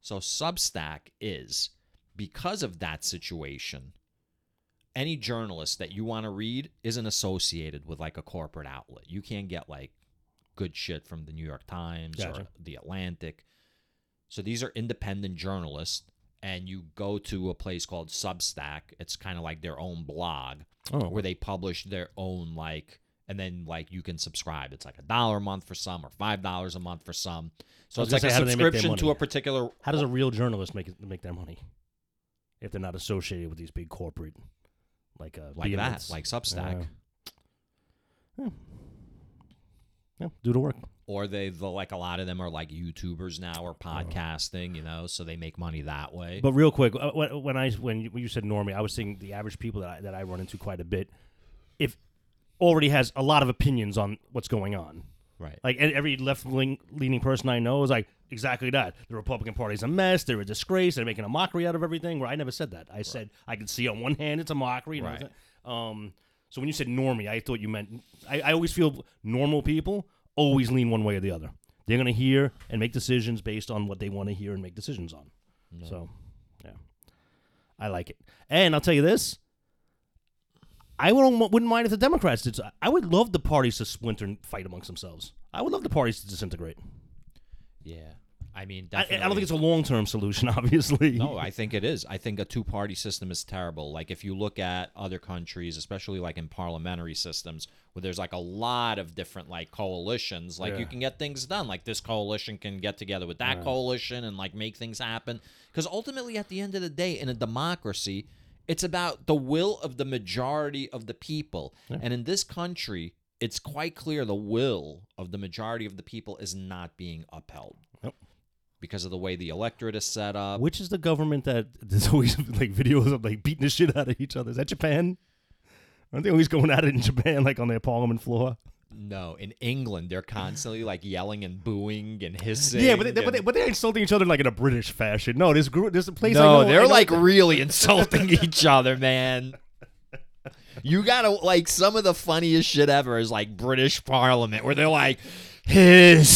so Substack is because of that situation. Any journalist that you want to read isn't associated with like a corporate outlet. You can't get like good shit from the New York Times Gotcha. or the Atlantic. So these are independent journalists and you go to a place called Substack. It's kind of like their own blog oh, where they publish their own like and then like you can subscribe it's like a dollar a month for some or five dollars a month for some so it's like a say, how do they make their subscription to a particular how does a real journalist make it, make their money if they're not associated with these big corporate like uh, like that like substack Yeah. Yeah, do the work. Or they the like a lot of them are like youtubers now or podcasting you know so they make money that way But real quick, uh, when I when you, when you said normie, I was saying the average people that I, that I run into quite a bit, if already has a lot of opinions on what's going on. right Like every left leaning person I know is like exactly that. The Republican Party's a mess. They're a disgrace. They're making a mockery out of everything. Where I never said that. I said I could see on one hand it's a mockery. Right. right. Um. So when you said normie, I thought you meant. I, I always feel normal people always lean one way or the other. They're gonna hear and make decisions based on what they want to hear and make decisions on. So, yeah, I like it. And I'll tell you this. I wouldn't, wouldn't mind if the Democrats did. so- I would love the parties to splinter and fight amongst themselves. I would love the parties to disintegrate. yeah i mean I, I don't think it's a long term solution, obviously. no i think it is. I think a two-party system is terrible. Like if you look at other countries especially like in parliamentary systems where there's like a lot of different like coalitions like you can get things done. Like this coalition can get together with that Right. coalition and like make things happen. Because ultimately at the end of the day in a democracy it's about the will of the majority of the people. And in this country it's quite clear the will of the majority of the people is not being upheld. Yep. Because of the way the electorate is set up Which is the government that there's always like videos of like beating the shit out of each other? Is that Japan? Aren't they always going at it in Japan, like on their parliament floor? No, in England they're constantly like yelling and booing and hissing. Yeah, but they, but, and- they, but they're insulting each other like in a British fashion. No, this group, this place. No, know, they're like really insulting each other, man. You gotta like some of the funniest shit ever is like British Parliament where they're like hiss,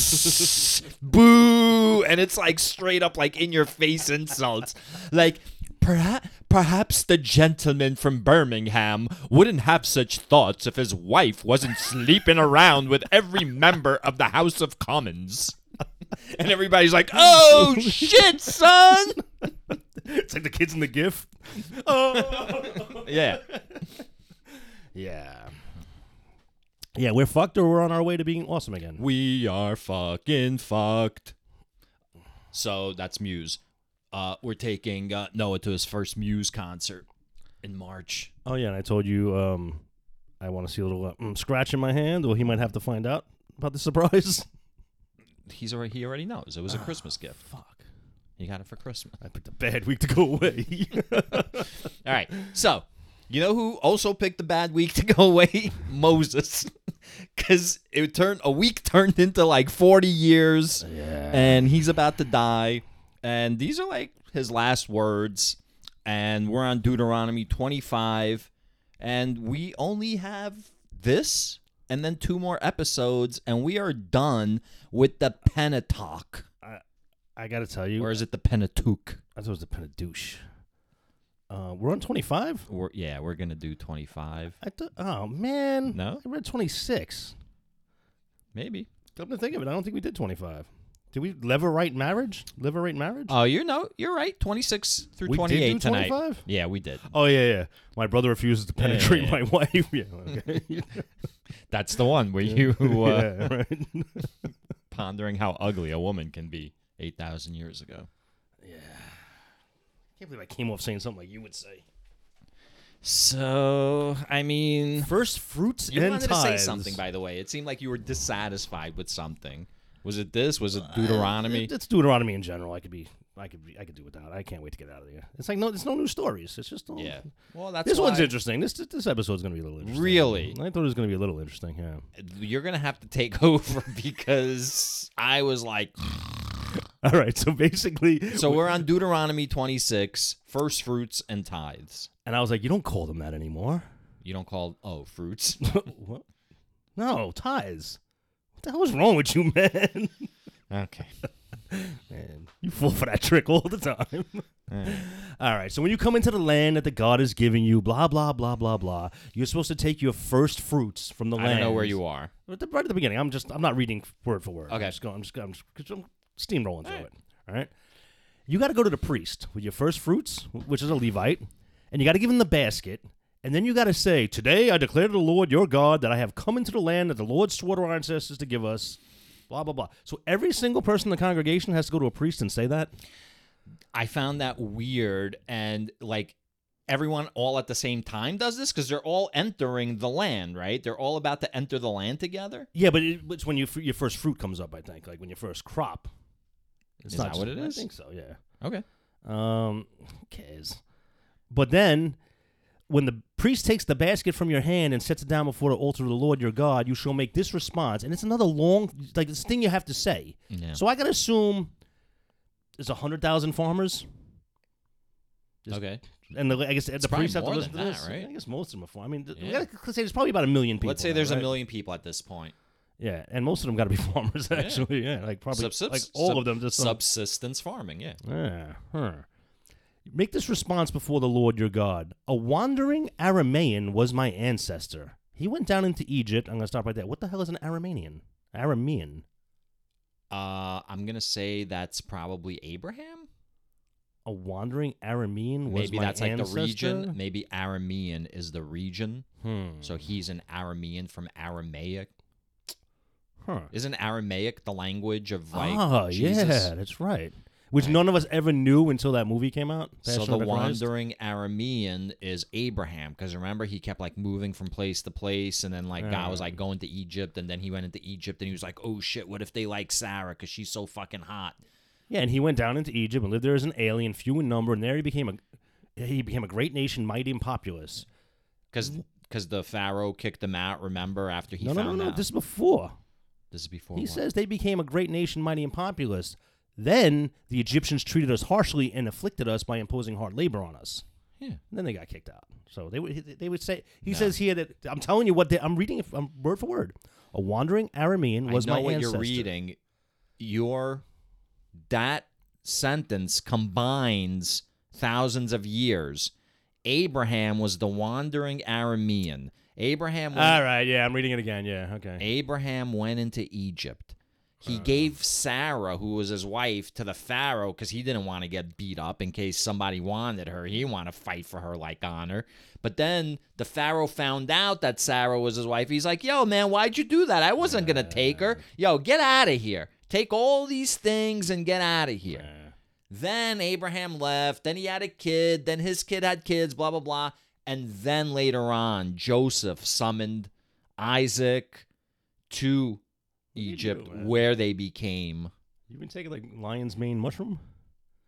boo, and it's like straight up like in your face insults, like. Perhaps, perhaps the gentleman from Birmingham wouldn't have such thoughts if his wife wasn't sleeping around with every member of the House of Commons. And everybody's like, "Oh shit, son!" it's like the kids in the GIF. Oh. Yeah. yeah. Yeah, we're fucked or we're on our way to being awesome again. We are fucking fucked. So that's Muse. Uh, we're taking uh, Noah to his first Muse concert. in March. Oh yeah, and I told you um, I want to see a little uh, mm, scratch in my hand. Well, he might have to find out about the surprise. He's already he already knows it was a Christmas gift. Fuck. He got it for Christmas. I picked a bad week to go away. All right. So, you know who also picked a bad week to go away? Moses. Cuz it turned a week turned into like 40 years yeah. and he's about to die and these are like his last words and we're on Deuteronomy 25 and we only have this and then two more episodes and we are done with the Pentateuch. I I got to tell you, Or is it the Pentateuch? I thought it was the Penadouche. Uh, we're on 25? We're, yeah, we're going to do 25. I thought, oh, man. No? I read 26. Maybe. Come to think of it, I don't think we did 25. Did we levirate marriage? Levirate marriage? Oh, you know, you're right. 26 through we 28 did do tonight. 25? Yeah, we did. Oh, yeah, yeah. My brother refuses to Yeah, yeah, penetrate yeah. my wife. Yeah, okay. That's the one where you uh, yeah, right. pondering how ugly a woman can be 8,000 years ago. Can't believe I came off saying something like you would say. So, I mean, First fruits you and wanted to say something, by the way. It seemed like you were dissatisfied with something. Was it this? Was it Deuteronomy? Uh, it- It's Deuteronomy in general. I could be, I could, be, I could do without. I can't wait to get out of here. It's like no, there's no new stories. It's just all, yeah. Well, that's This one's interesting. This this episode's gonna be a little interesting. Really? I thought it was gonna be a little interesting. Yeah. You're going to have to take over because I was like, All right. So basically, so we're on Deuteronomy 26, first fruits and tithes. and I was like, you don't call them that anymore. You don't call, oh, fruits. what? No tithes. What the hell is wrong with you, man? okay. man, you fall for that trick all the time. All right. So when you come into the land that the God is giving you, blah blah blah blah blah, you're supposed to take your first fruits from the I land. don't know where you are. Right at the beginning. I'm just I'm not reading word for word. Okay. I'm just going. I'm just, I'm just I'm steamrolling through right. it. All right. You got to go to the priest with your first fruits, which is a Levite, and you got to give him the basket. And then you got to say, Today I declare to the Lord your God that I have come into the land that the Lord swore to our ancestors to give us. Blah, blah, blah. So every single person in the congregation has to go to a priest and say that? I found that weird and like everyone all at the same time does this because they're all entering the land, right? They're all about to enter the land together. Yeah, but it, it's when you, your first fruit comes up, I think, like when your first crop. It's Is not that what it is? I think so, yeah. Okay. Um, who cares? But then, when the priest takes the basket from your hand and sets it down before the altar of the Lord your God, you shall make this response, and it's another long, like this thing you have to say. Yeah. So I gotta assume there's a hundred thousand farmers, okay. and the, I guess the probably priests have to listen to that, this. right? I guess most of them are farmers. I mean, th- we Yeah. gotta say there's probably about a million people. Let's say now, there's a million people at this point. Yeah, and most of them got to be farmers. Actually, yeah, like probably Subsist- like all sub- of them. Just some- subsistence farming. Yeah. Yeah. Huh. Make this response before the Lord your God. A wandering Aramean was my ancestor. He went down into Egypt. I'm going to stop right there. What the hell is an Aramean? Aramean. Uh, I'm gonna say that's probably Abraham. A wandering Aramean was Maybe my that's like the region. Maybe Aramean is the region. Hmm. So he's an Aramean from Aramaic. Huh. Isn't Aramaic the language of like ah, Jesus? yeah, that's right. Which Right. none of us ever knew until that movie came out. So Passion the of Christ. wandering Aramean is Abraham because remember he kept like moving from place to place and then like God was like going to Egypt and then he went into Egypt and he was like oh shit what if they like Sarah because she's so fucking hot Yeah, and he went down into Egypt and lived there as an alien, few in number, and there he became a he became a great nation, mighty and populous. because because the Pharaoh kicked him out remember after he no, no, found no, no. out This is before. This is before He what? says they became a great nation, mighty and populous. Then the Egyptians treated us harshly and afflicted us by imposing hard labor on us. yeah And then they got kicked out. So they would they would say he No. says here that I'm telling you what they, I'm reading it um, word for word. A wandering Aramean was I know my what ancestor. you're reading your that sentence combines thousands of years Abraham was the wandering Aramean Abraham went All right, yeah, I'm reading it again. Yeah, okay. Abraham went into Egypt. He Uh. gave Sarah, who was his wife, to the Pharaoh because he didn't want to get beat up in case somebody wanted her. He didn't want to fight for her like honor. But then the Pharaoh found out that Sarah was his wife. He's like, yo, man, why'd you do that? I wasn't going to take her. Yo, get out of here. Take all these things and get out of here. Then Abraham left. Then he had a kid. Then his kid had kids, blah, blah, blah. And then later on, Joseph summoned Isaac to Egypt, doing, where they became. You've been taking like lion's mane mushroom.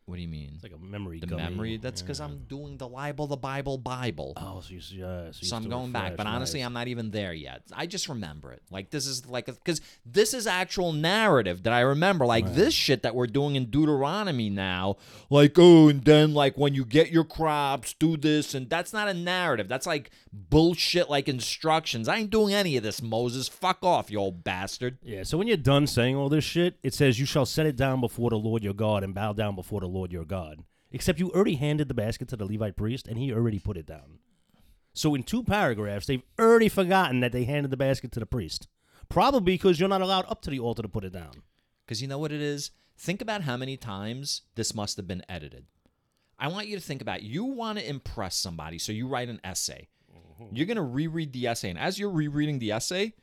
What do you mean? It's like a memory. The gummy. memory? That's because Yeah. I'm doing the libel, the Bible, Bible. Oh, so you uh, so, you so I'm going back, but honestly, nice. I'm not even there yet. I just remember it. Like this is like because this is actual narrative that I remember. Like Right. this shit that we're doing in Deuteronomy now. Like oh, and then like when you get your crops, do this, and that's not a narrative. That's like bullshit. Like instructions. I ain't doing any of this, Moses. Fuck off, you old bastard. Yeah, so when you're done saying all this shit, it says, You shall set it down before the Lord your God and bow down before the Lord your God. Except you already handed the basket to the Levite priest and he already put it down. So in two paragraphs, they've already forgotten that they handed the basket to the priest. Probably because you're not allowed up to the altar to put it down. Because you know what it is? Think about how many times this must have been edited. I want you to think about you want to impress somebody, so you write an essay. Mm-hmm. You're going to reread the essay, and as you're rereading the essay,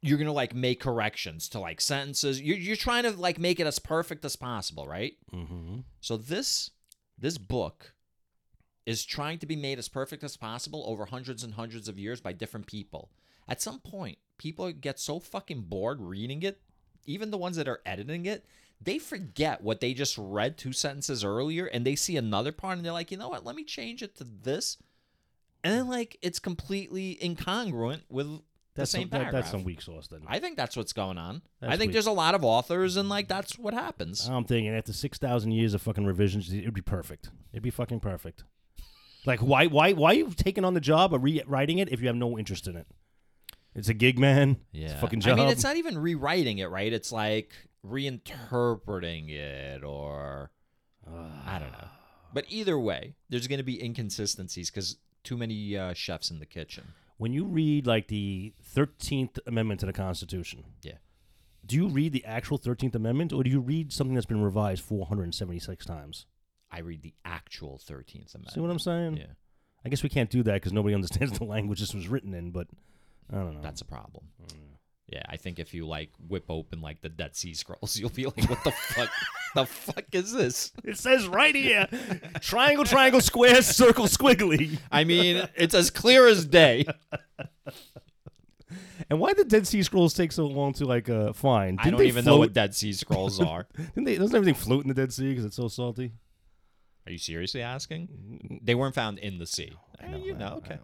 you're going to like make corrections to like sentences. You're, you're trying to like make it as perfect as possible, right? Mm-hmm. So this this book is trying to be made as perfect as possible over hundreds and hundreds of years by different people. At some point, people get so fucking bored reading it, even the ones that are editing it, they forget what they just read two sentences earlier and they see another part and they're like, "You know what? Let me change it to this." And then like it's completely incongruent with the That's same some, that- that's some weak sauce then. I think that's what's going on. I think weak. there's a lot of authors and like that's what happens. I'm thinking after 6,000 years of fucking revisions, it'd be perfect. It'd be fucking perfect. Like, why, why, why are you taking on the job of rewriting it if you have no interest in it? It's a gig, man. It's a fucking job. I mean, it's not even rewriting it, right? It's like reinterpreting it, or I don't know. But either way, there's going to be inconsistencies because too many uh, chefs in the kitchen. When you read like the 13th Amendment to the Constitution, Yeah. do you read the actual 13th Amendment or do you read something that's been revised 476 times? I read the actual Thirteenth Amendment. See what I'm saying? Yeah, I guess we can't do that because nobody understands the language this was written in, but I don't know. that's a problem. Mm. Yeah, I think if you like whip open like the Dead Sea Scrolls, you'll be like, "What the fuck? the fuck is this?" it says right here triangle, triangle, square, circle, squiggly. I mean, it's as clear as day. And why did Dead Sea Scrolls take so long to like uh, find? I Didn't don't they even know what Dead Sea Scrolls are. Didn't they, doesn't everything float in the Dead Sea because it's so salty? Are you seriously asking? They weren't found in the sea. I know, you I know, know, I okay. know.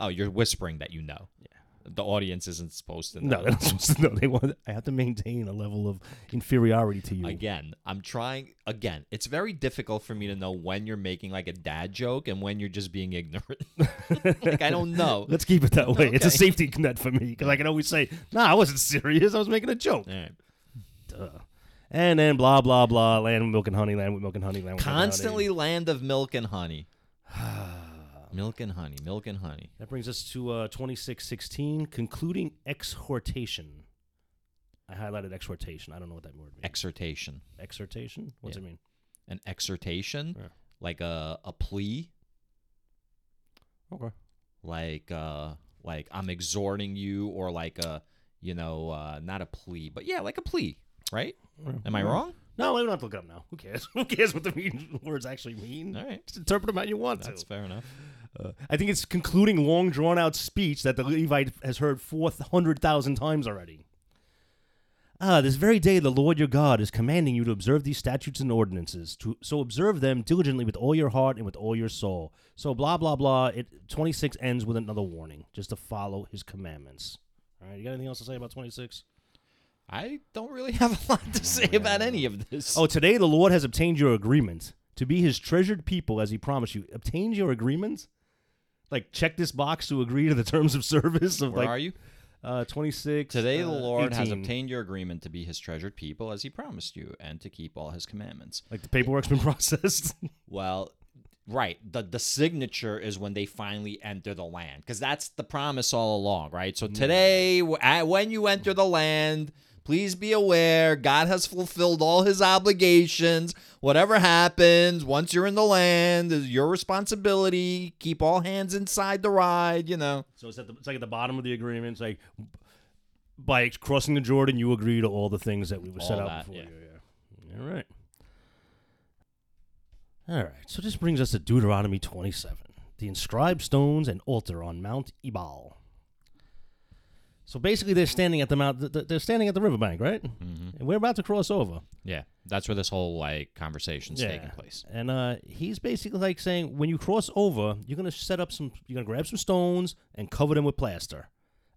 Oh, you're whispering that you know. Yeah. The audience isn't supposed to know. No, they're not supposed to know. They want. I have to maintain a level of inferiority to you. Again, I'm trying. Again, it's very difficult for me to know when you're making like a dad joke and when you're just being ignorant. like I don't know. Let's keep it that way. It's a safety net for me because I can always say, "Nah, I wasn't serious. I was making a joke." Right. Duh. And then blah blah blah. Land with milk and honey. Land with milk and honey. Land with milk and honey. Constantly land of milk and honey. milk and honey. Milk and honey. That brings us to uh, twenty six sixteen. Concluding exhortation. I highlighted exhortation. I don't know what that word means. Exhortation. exhortation. What's Yeah. it mean? An exhortation, Yeah. like a a plea, Okay. like uh like I'm exhorting you, or like a you know uh not a plea, but yeah, like a plea, right? Am I wrong? No, we don't have to look it up now. Who cares? Who cares what the mean words actually mean? All right. Just interpret them how you want That's to. fair enough. Uh, I think it's concluding long drawn out speech that the Levite has heard 400,000 times already. Ah, this very day the Lord your God is commanding you to observe these statutes and ordinances. To, so observe them diligently with all your heart and with all your soul. So blah, blah, blah. It 26 ends with another warning, just to follow his commandments. All right, you got anything else to say about 26? I don't really have a lot to say about any of this. Oh, today the Lord has obtained your agreement to be his treasured people as he promised you. Obtained your agreement? Like, check this box to agree to the terms of service of where like are you? Uh, 26. Today the uh, Lord has obtained your agreement to be his treasured people as he promised you and to keep all his commandments. Like the paperwork's been processed. Well, right. The the signature is when they finally enter the land cuz that's the promise all along, right? So today w- at- when you enter the land, please be aware God has fulfilled all his obligations. Whatever happens, once you're in the land, is your responsibility. Keep all hands inside the ride, you know. so it's, at the, it's like at the bottom of the agreement. It's like, by crossing the Jordan, you agree to all the things that we were set All out that, before. yeah. you. yeah. All right. All right. So this brings us to Deuteronomy 27. the inscribed stones and altar on Mount Ebal. So basically, they're standing at the mount. th- th- They're standing at the riverbank, right? Mm-hmm. And we're about to cross over. Yeah, that's where this whole like conversation's taking place. And uh, he's basically like saying, when you cross over, you're gonna set up some. You're gonna grab some stones and cover them with plaster.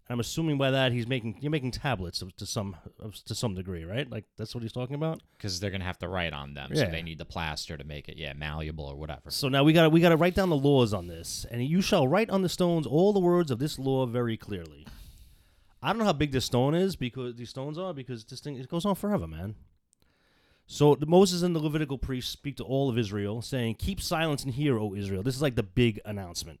And I'm assuming by that he's making you're making tablets of, to some of, to some degree, right? Like that's what he's talking about. Because they're gonna have to write on them, Yeah. so they need the plaster to make it yeah malleable or whatever. So now we got to we got to write down the laws on this, and you shall write on the stones all the words of this law very clearly. I don't know how big this stone is because these stones are because this thing it goes on forever, man. So the Moses and the Levitical priests speak to all of Israel, saying, "Keep silence and hear, O Israel." This is like the big announcement.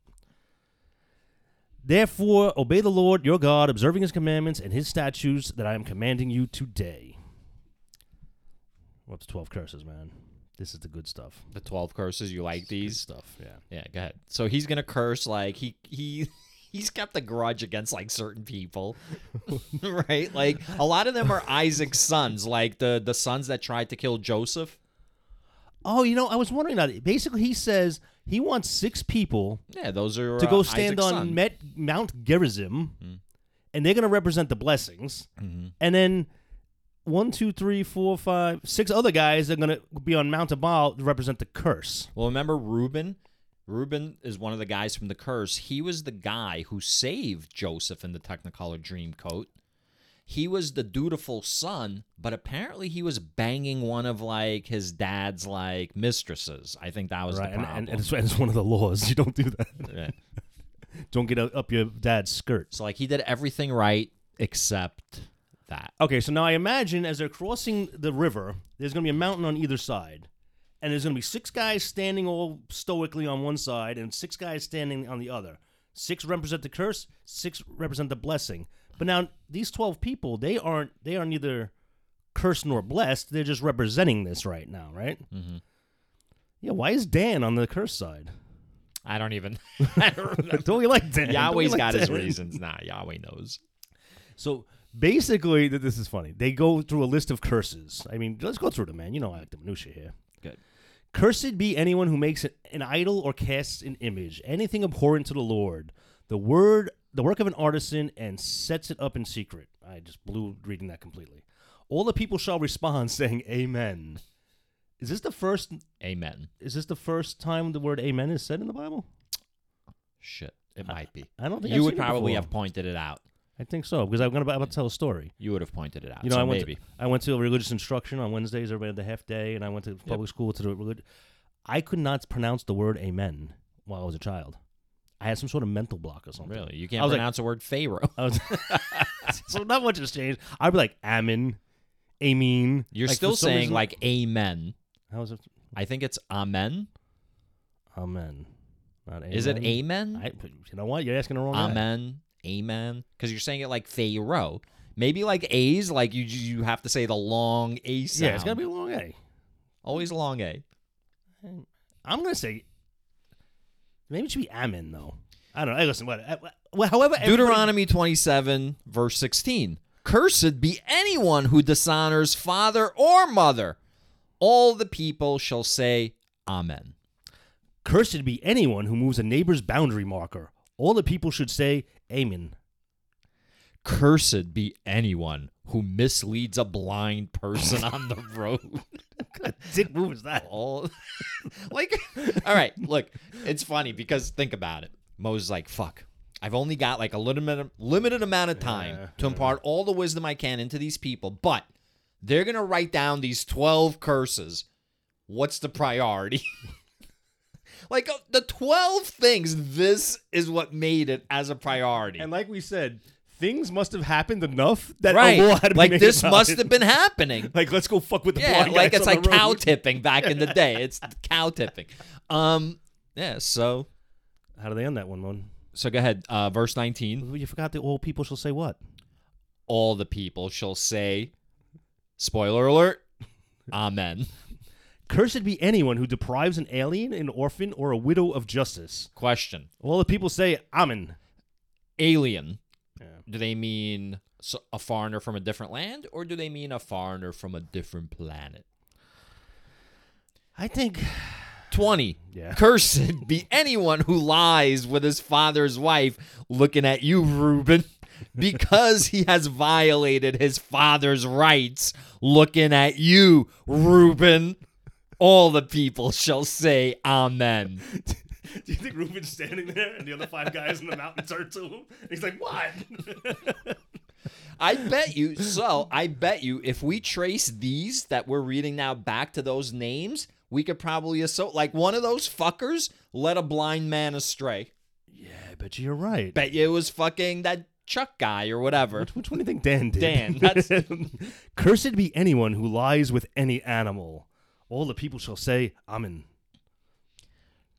Therefore, obey the Lord your God, observing His commandments and His statutes that I am commanding you today. We're up to twelve curses, man. This is the good stuff. The twelve curses, you like Good these? stuff, yeah. Yeah, go ahead. So he's gonna curse like he he he's kept a grudge against like certain people, right? Like a lot of them are Isaac's sons, like the the sons that tried to kill Joseph. Oh, you know, I was wondering that. Basically, he says he wants six people Yeah, those are to uh, go stand Isaac's on son. Met, Mount Gerizim, and they're going to represent the blessings. Mhm. And then one, two, three, four, five, six other guys are going to be on Mount Ebal to represent the curse. Well, remember Reuben? Reuben is one of the guys from the curse. He was the guy who saved Joseph in the Technicolor Dreamcoat. He was the dutiful son, but apparently he was banging one of like his dad's like mistresses. I think that was right, the and, problem. and, and it's, and it's one of the laws. You don't do that. Yeah. don't get up your dad's skirt. So like he did everything right except that. Okay, so now I imagine as they're crossing the river, there's going to be a mountain on either side. And there's going to be six guys standing all stoically on one side and six guys standing on the other. Six represent the curse, six represent the blessing. But now these 12 people, they aren't they are neither cursed nor blessed. They're just representing this right now, right? Mm-hmm. Yeah, why is Dan on the curse side? I don't even. I don't. Don't we like Dan? Yahweh's like got his reasons. Nah, Yahweh knows. So basically, this is funny. They go through a list of curses. I mean, let's go through them, man. You know I like the minutia here. Good. Cursed be anyone who makes an idol or casts an image, anything abhorrent to the Lord, the word, the work of an artisan, and sets it up in secret. I just blew reading that completely. All the people shall respond, saying, "Amen." Is this the first? Amen. Is this the first time the word "Amen" is said in the Bible? Shit, it might be. I don't think You I've would probably before. have pointed it out. I think so because I'm gonna about to tell a story. You would have pointed it out. You know, so I went maybe. To, I went to religious instruction on Wednesdays. Everybody had the half day, and I went to public school to the. Relig- I could not pronounce the word "amen" while I was a child. I had some sort of mental block or something. Really, you can't was like- pronounce the word Pharaoh. Was so not much has changed. I'd be like "amen," "amen." You're Like, still saying reason- like Amen. How is it? I think it's Amen. Amen. Not amen. Is it Amen? I, you know what? You're asking the wrong guy. Amen. Because you're saying it like Pharaoh. Maybe like A's, like you you have to say the long A sound. Yeah, it's gotta be a long A. always a long A. I'm gonna say maybe it should be "amen" though. I don't know. Hey, listen, what? Eh, well, however, Deuteronomy 27, verse 16. Cursed be anyone who dishonors father or mother. All the people shall say, Amen. Cursed be anyone who moves a neighbor's boundary marker. All the people should say, Amen. Cursed be anyone who misleads a blind person on the road. Dick move is that? all like all right look it's funny because think about it moses like fuck i've only got like a limited limited amount of time Yeah, to impart all the wisdom i can into these people but they're gonna write down these 12 curses what's the priority like uh, the 12 things this is what made it as a priority And like we said, things must have happened enough that right a law had like this must it. have been happening Like, let's go fuck with the yeah, like it's like cow tipping back in the day. It's cow tipping. Um, yeah. So, How do they end that one, Mon? so go ahead. Uh, verse nineteen. You forgot the all people shall say what? All the people shall say, "Spoiler alert." Amen. Cursed be anyone who deprives an alien, an orphan, or a widow of justice. Question: Well, the people say, Amen. Alien. Yeah. Do they mean a foreigner from a different land, or do they mean a foreigner from a different planet? I think 20. Yeah. Cursed be anyone who lies with his father's wife, looking at you, Reuben, because he has violated his father's rights, looking at you, Reuben. All the people shall say, Amen. Do you think Reuben's standing there and the other five guys in the mountain turn to him? And he's like, "What?" I bet you. So I bet you, if we trace these that we're reading now back to those names, we could probably associate like one of those fuckers led a blind man astray. yeah, I bet you you're right. Bet you it was fucking that Chuck guy or whatever. Which, which one do you think Dan did? Dan, that's- Cursed be anyone who lies with any animal. All the people shall say, Amen.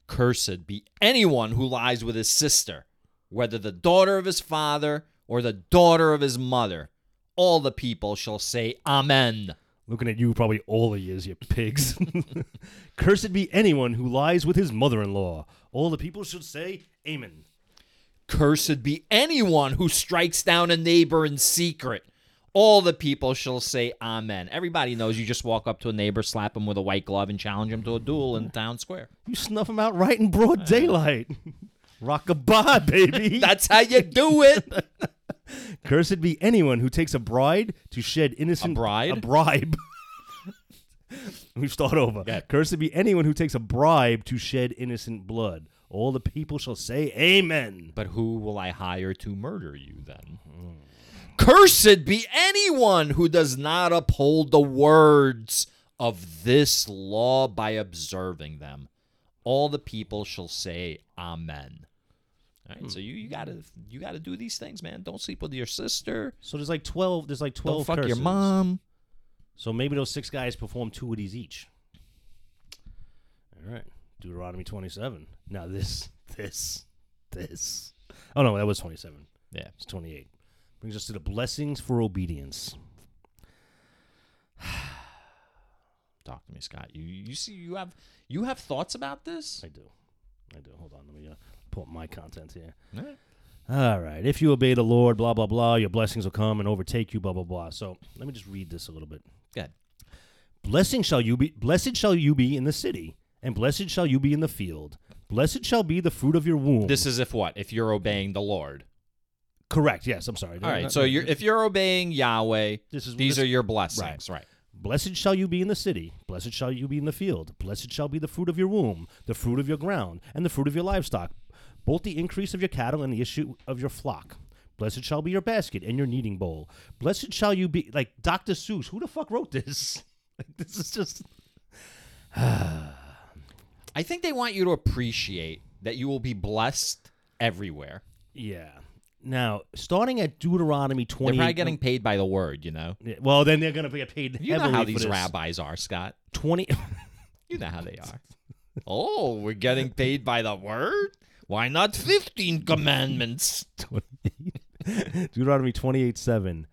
Cursed be anyone who lies with his sister, whether the daughter of his father or the daughter of his mother. All the people shall say, Amen. Looking at you, probably all of you, you pigs. Cursed be anyone who lies with his mother-in-law. All the people should say, Amen. Cursed be anyone who strikes down a neighbor in secret. All the people shall say amen. Everybody knows you just walk up to a neighbor, slap him with a white glove, and challenge him to a duel in town square. You snuff him out right in broad daylight. Rock Rockabye, baby. That's how you do it. Cursed be anyone who takes a bride to shed innocent A bride? A bribe. we start over. Yeah. Cursed be anyone who takes a bribe to shed innocent blood. All the people shall say, Amen. But who will I hire to murder you then? Hmm. Cursed be anyone who does not uphold the words of this law by observing them. All the people shall say amen. All right, so hmm. you, you gotta you gotta do these things, man. Don't sleep with your sister. So there's like twelve. There's like twelve. Don't fuck your mom. So maybe those six guys perform two of these each. All right, Deuteronomy 27. Now this, this, this. Oh no, that was 27. Yeah. It's 28. Brings us to the blessings for obedience. Talk to me, Scott. You you see you have you have thoughts about this? I do. I do. Hold on. Let me uh, pull up my content here. All right. All right. If you obey the Lord, blah, blah, blah, your blessings will come and overtake you, blah, blah, blah. So let me just read this a little bit. Good. Blessing shall you be blessed shall you be in the city, and blessed shall you be in the field. Blessed shall be the fruit of your womb. This is if what? If you're obeying the Lord. Correct. Yes, I'm sorry. All right. So you're if you're obeying Yahweh, This is- these this- are your blessings, right? Blessed shall you be in the city, blessed shall you be in the field, blessed shall be the fruit of your womb, the fruit of your ground, and the fruit of your livestock, both the increase of your cattle and the issue of your flock. Blessed shall be your basket and your kneading bowl. Blessed shall you be like Dr. Seuss. Who the fuck wrote this? Like, this is just I think they want you to appreciate that you will be blessed everywhere. yeah. Now, starting at Deuteronomy 20. They're 20 probably getting paid by the word, you know. Well, then they're going to get paid You know how these this. rabbis are, Scott. 20 You know how they are. oh, we're getting paid by the word? Why not 15 commandments? Deuteronomy 28 7.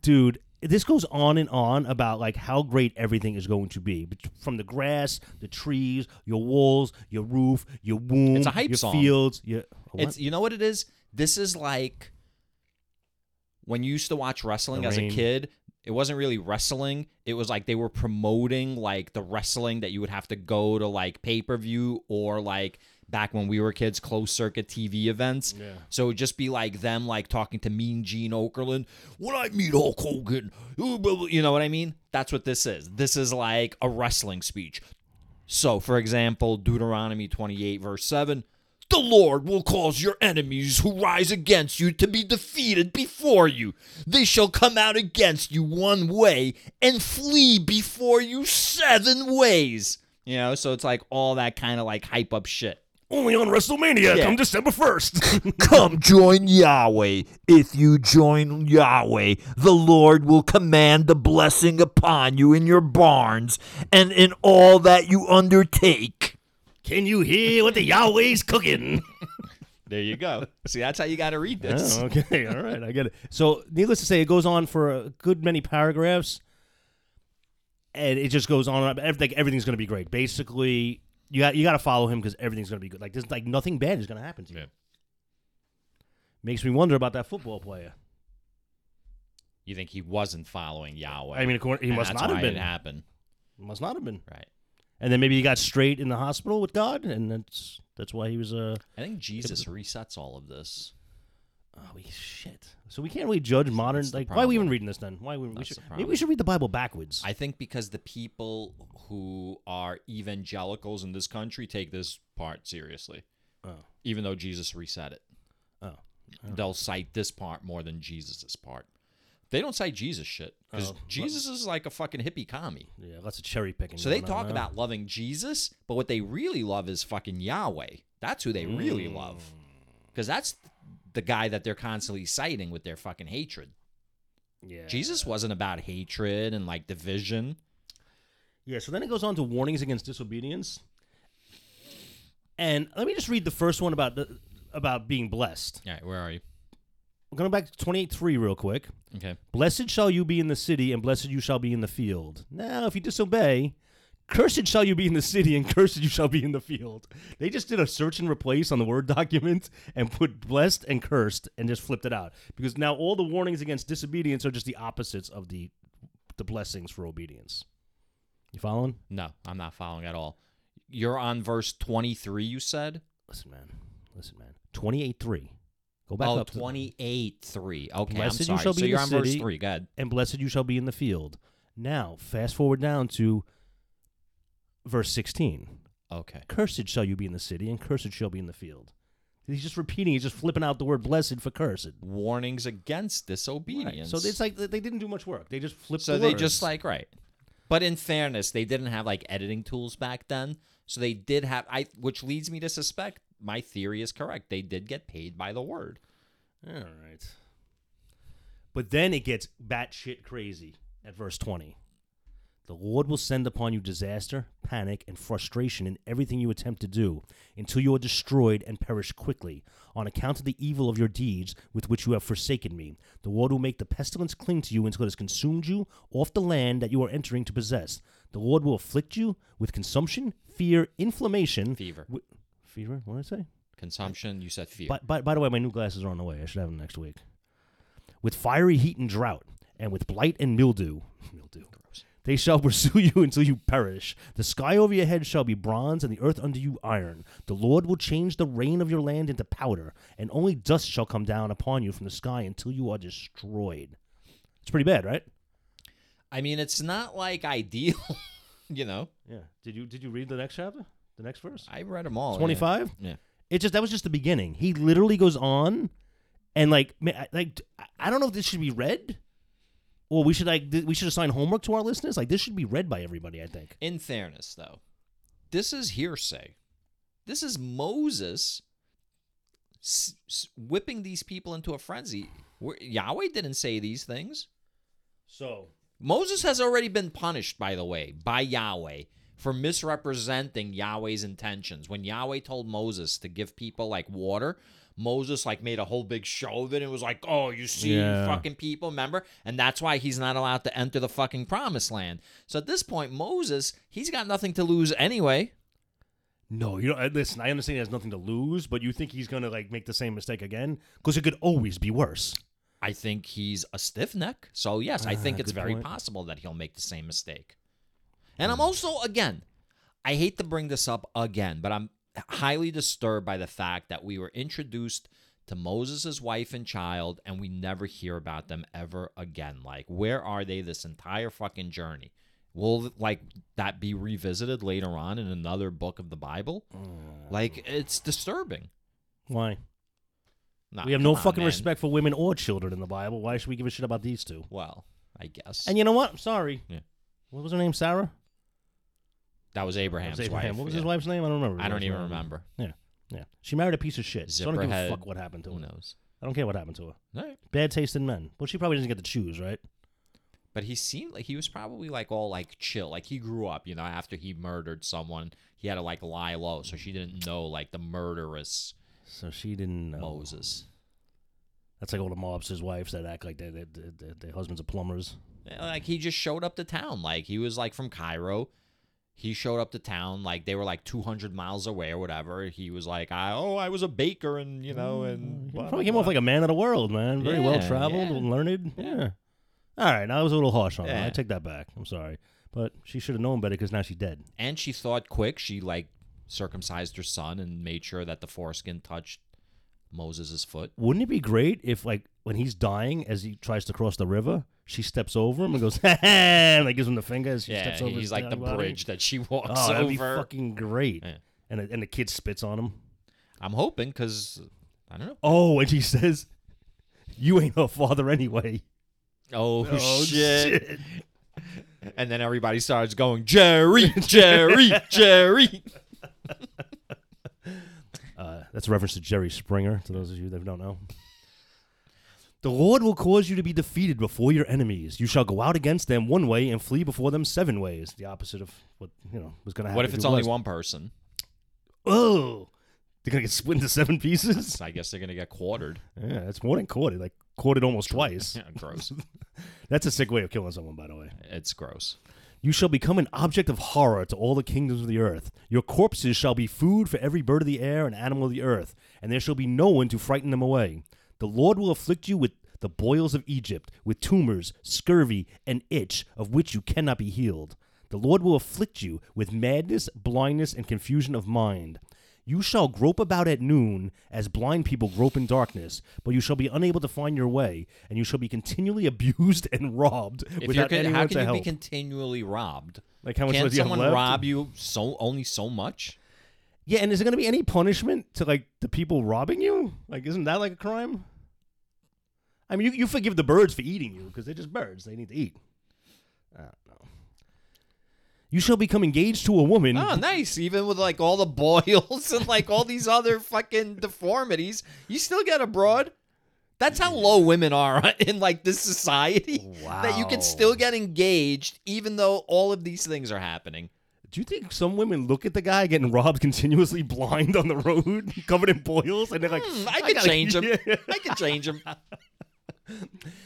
Dude, this goes on and on about like how great everything is going to be. From the grass, the trees, your walls, your roof, your womb, It's a hype your song. fields. Your, what? It's you know what it is? This is like when you used to watch wrestling The as a kid. It wasn't really wrestling. It was like they were promoting like the wrestling that you would have to go to like pay per view or like back when we were kids, closed circuit TV events. Yeah. So it'd just be like them like talking to Mean Gene Okerlund. When I meet Hulk Hogan, uh, blah, blah," you know what I mean? That's what this is. This is like a wrestling speech. So, for example, Deuteronomy 28, verse 7 The Lord will cause your enemies who rise against you to be defeated before you. They shall come out against you one way and flee before you seven ways. You know, so it's like all that kind of like hype up shit. Only on WrestleMania Yeah. come December 1st. Come join Yahweh. If you join Yahweh, the Lord will command the blessing upon you in your barns and in all that you undertake. Can you hear what the Yahweh's cooking? There you go. See, that's how you got to read this. Oh, okay, all right, I get it. So, needless to say, it goes on for a good many paragraphs, and it just goes on. and on. Everything, everything's going to be great. Basically, you got you got to follow him because everything's going to be good. Like there's like nothing bad is going to happen to you. Yeah. Makes me wonder about that football player. You think he wasn't following Yahweh? I mean, according, he and must that's not have been. It happened, Must not have been. right? And then maybe he got straight in the hospital with God, and that's that's why he was uh I think Jesus resets all of this. oh we, shit. So we can't really judge modern that's like why are we even reading this then? Why we, we should maybe we should read the Bible backwards. I think because the people who are evangelicals in this country take this part seriously, oh even though Jesus reset it. oh They'll cite this part more than Jesus's part. They don't say Jesus shit because Oh, but- Jesus is like a fucking hippie commie. yeah, lots of cherry picking. So they going on, talk about loving Jesus, but what they really love is fucking Yahweh. That's who they really Mm. love. Because that's the guy that they're constantly citing with their fucking hatred. yeah. Jesus wasn't about hatred and like division. Yeah, so then it goes on to warnings against disobedience. And let me just read the first one about the, about being blessed. All right, where are you? Going back to 28.3 real quick. Okay. Blessed shall you be in the city, and blessed you shall be in the field. Now, if you disobey, cursed shall you be in the city, and cursed you shall be in the field. They just did a search and replace on the Word document and put blessed and cursed and just flipped it out. Because now all the warnings against disobedience are just the opposites of the, the blessings for obedience. You following? No, I'm not following at all. You're on verse 23, you said? Listen, man. Listen, man. 28.3. Go back oh, up. 28 3. Okay, Blessed I'm you sorry. shall so in you're the on verse 3. Go ahead. and blessed you shall be in the field. Now, fast forward down to verse 16. Okay. Cursed shall you be in the city, and cursed shall be in the field. He's just repeating, he's just flipping out the word blessed for cursed. Warnings against Right. disobedience. So it's like they didn't do much work. They just flipped So the they just like right. But in fairness, they didn't have like editing tools back then. So they did have I which leads me to suspect my theory is correct. They did get paid by the word. All right. But then it gets batshit crazy at verse 20. The Lord will send upon you disaster, panic, and frustration in everything you attempt to do, until you are destroyed and perish quickly, on account of the evil of your deeds with which you have forsaken me. The Lord will make the pestilence cling to you until it has consumed you off the land that you are entering to possess. The Lord will afflict you with consumption, fear, inflammation, Fever. Fever. What did I say? Consumption, you said fear. But, by, by the way, my new glasses are on the way. I should have them next week. With fiery heat and drought, and with blight and mildew, mildew, they shall pursue you until you perish. The sky over your head shall be bronze, and the earth under you iron. The Lord will change the rain of your land into powder, and only dust shall come down upon you from the sky until you are destroyed. It's pretty bad, right? I mean, it's not like ideal, you know. Yeah. Did you did you read the next chapter? The next verse? I read them all. yeah. Twenty five. Yeah. It just that was just the beginning. He literally goes on, and like, ma- I- like I- I don't know if this should be read, or we should like th- we should assign homework to our listeners. Like this should be read by everybody. I think. In fairness, though, this is hearsay. This is Moses s- s- whipping these people into a frenzy. Where- Yahweh didn't say these things. So Moses has already been punished, by the way, by Yahweh for misrepresenting Yahweh's intentions. When Yahweh told Moses to give people like water, Moses like made a whole big show of it and was like, "Oh, you see, Yeah. fucking people, remember?" And that's why he's not allowed to enter the fucking promised land. So at this point, Moses, he's got nothing to lose anyway. no, you know, uh, listen. I understand he has nothing to lose, but you think he's gonna like make the same mistake again? Because it could always be worse. I think he's a stiff neck. So yes, I think Ah, it's very point. possible that he'll make the same mistake. And I'm also again, I hate to bring this up again, but I'm highly disturbed by the fact that we were introduced to Moses' wife and child and we never hear about them ever again. Like where are they this entire fucking journey? Will like that be revisited later on in another book of the Bible? Mm. Like it's disturbing. Why? Nah, we have come no on, fucking man. respect for women or children in the Bible. Why should we give a shit about these two? Well, I guess. And you know what? I'm sorry. Yeah. What was her name? Sarah. That was That Abraham's was Abraham. wife. What was yeah. his wife's name? I don't remember. I don't even remember. Yeah, yeah. She married a piece of shit. So I don't give a Zipporah. fuck what happened to Who knows? I don't care what happened to her. All right. Bad taste in men. Well, she probably doesn't get to choose, right? But he seemed like he was probably like all like chill. Like he grew up, you know, after he murdered someone, he had to like lie low, so she didn't know like the murderous So she didn't know. Moses. That's like all the mobsters' wives that act like they, they, they- their husbands are plumbers. Yeah, Like he just showed up to town. Like he was like from Cairo. He showed up to town like they were like 200 miles away or whatever. He was like, I, "Oh, I was a baker and, you know, mm, and He blah, probably blah, came off like a man of the world, man. Very Yeah, well traveled yeah. and learned. Yeah. All right, I was a little harsh on her. I Yeah. take that back. I'm sorry. But she should have known better because now she's dead. And she thought quick. She like circumcised her son and made sure that the foreskin touched Moses' foot. Wouldn't it be great if, like, when he's dying, as he tries to cross the river, she steps over him and goes, and like gives him the finger as she Yeah, steps over. he's his like the body? bridge that she walks Oh, that'd be fucking great. Yeah. And and the kid spits on him. I'm hoping because I don't know. Oh, and she says, "You ain't her father anyway." Oh, Oh, shit. shit. And then everybody starts going, Jerry, Jerry, Jerry. Uh, that's a reference to Jerry Springer. To those of you that don't know. The Lord will cause you to be defeated before your enemies. You shall go out against them one way and flee before them seven ways. The opposite of what you know was going to happen. What if it's it only one person? Oh, they're gonna get split into seven pieces. I guess they're gonna get quartered. Yeah, that's more than quartered. Like quartered almost twice. Yeah, gross. That's a sick way of killing someone, by the way. It's gross. You shall become an object of horror to all the kingdoms of the earth. Your corpses shall be food for every bird of the air and animal of the earth, and there shall be no one to frighten them away. The Lord will afflict you with the boils of Egypt, with tumors, scurvy, and itch, of which you cannot be healed. The Lord will afflict you with madness, blindness, and confusion of mind. You shall grope about at noon, as blind people grope in darkness, but you shall be unable to find your way, and you shall be continually abused and robbed If you're without con- anyone how to can you help. be continually robbed? like how much Can't do you have someone left? rob you so only so much? Yeah, and is there going to be any punishment to like the people robbing you? Like, isn't that like a crime? I mean, you, you forgive the birds for eating you because they're just birds; they need to eat. I don't know. You shall become engaged to a woman. Oh, nice. Even with like all the boils and like all these other fucking deformities, you still get abroad. That's how low women are in like this society. Wow. That you can still get engaged even though all of these things are happening. Do you think some women look at the guy getting robbed continuously blind on the road, covered in boils, and they're like, Hmm, I could gotta- change him. Yeah. I could change him.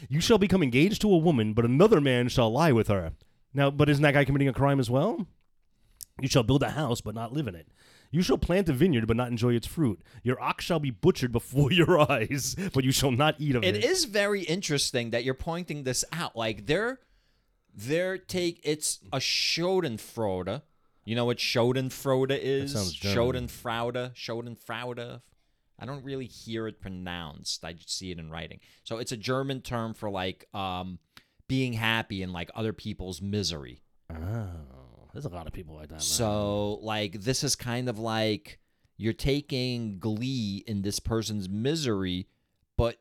You shall become engaged to a woman, but another man shall lie with her. Now, but isn't that guy committing a crime as well? You shall build a house, but not live in it. You shall plant a vineyard, but not enjoy its fruit. Your ox shall be butchered before your eyes, but you shall not eat of it. It is very interesting that you're pointing this out. Like they're they're take it's a Schadenfreude. You know what Schadenfreude is? sounds German. Schadenfreude. Schadenfreude. I don't really hear it pronounced. I just see it in writing. So it's a German term for like um, being happy in like other people's misery. Oh, there's a lot of people like that. So like this is kind of like you're taking glee in this person's misery, but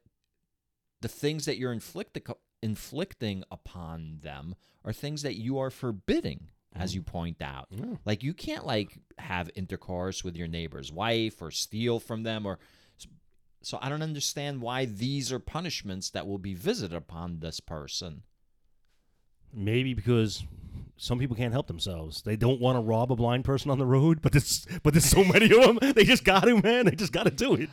the things that you're inflict- inflicting upon them are things that you are forbidding, as mm. you point out. Yeah. Like you can't like have intercourse with your neighbor's wife or steal from them or so I don't understand why these are punishments that will be visited upon this person. maybe because some people can't help themselves. They don't want to rob a blind person on the road, but there's but there's so many of them. They just got to, man. They just got to do it.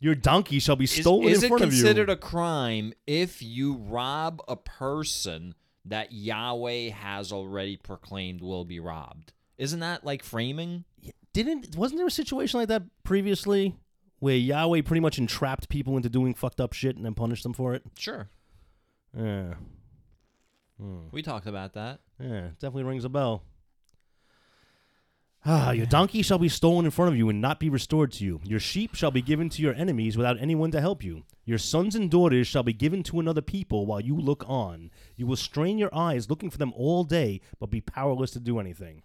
Your donkey shall be stolen is in it front of you. considered a crime if you rob a person that Yahweh has already proclaimed will be robbed? Isn't that like framing? Didn't wasn't there a situation like that previously where Yahweh pretty much entrapped people into doing fucked up shit and then punished them for it? Sure. Yeah. Hmm. We talked about that. Yeah, definitely rings a bell. Ah, your donkey shall be stolen in front of you and not be restored to you. Your sheep shall be given to your enemies without anyone to help you. Your sons and daughters shall be given to another people while you look on. You will strain your eyes looking for them all day, but be powerless to do anything.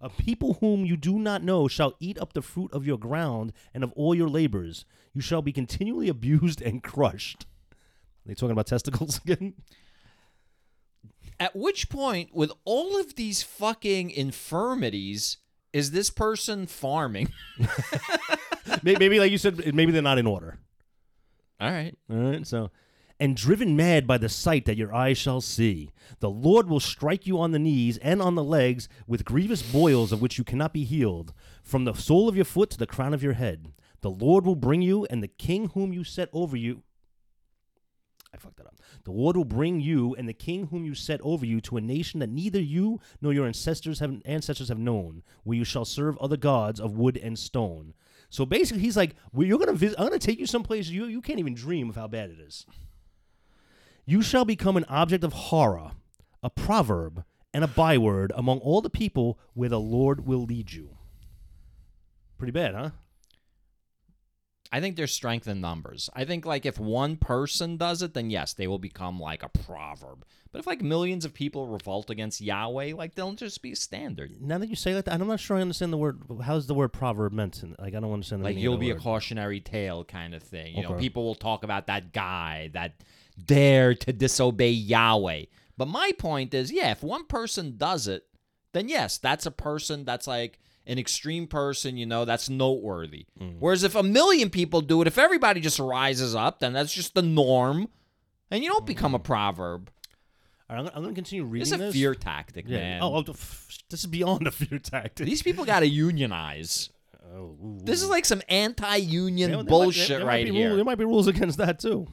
A people whom you do not know shall eat up the fruit of your ground and of all your labors. You shall be continually abused and crushed. Are they talking about testicles again? At which point, with all of these fucking infirmities, is this person farming? May- maybe, like you said, maybe they're not in order. All right. All right, so and driven mad by the sight that your eyes shall see, the Lord will strike you on the knees and on the legs with grievous boils of which you cannot be healed, from the sole of your foot to the crown of your head. The Lord will bring you and the king whom you set over you. Fucked that up. The Lord will bring you and the king whom you set over you to a nation that neither you nor your ancestors have ancestors have known, where you shall serve other gods of wood and stone. So basically, he's like, well, "You're gonna visit. I'm gonna take you someplace you you can't even dream of how bad it is. You shall become an object of horror, a proverb, and a byword among all the people where the Lord will lead you. Pretty bad, huh? I think there's strength in numbers. I think like if one person does it, then yes, they will become like a proverb. But if like millions of people revolt against Yahweh, like they'll just be standard. Now that you say that, I'm not sure I understand the word. How's the word proverb meant? In, like, I don't understand the Like you'll be a cautionary tale kind of thing. You know, people will talk about that guy that dared to disobey Yahweh. But my point is, yeah, if one person does it, then yes, that's a person that's like an extreme person, you know, that's noteworthy. Mm. Whereas if a million people do it, if everybody just rises up, then that's just the norm. And you don't become a proverb. All right, I'm, going to continue reading It's a this. fear tactic, Yeah. man. Oh, oh, this is beyond a fear tactic. These people got to unionize. Oh, ooh, This is like some anti-union Yeah, there might- bullshit there- there might right here. rule- there might be rules against that too.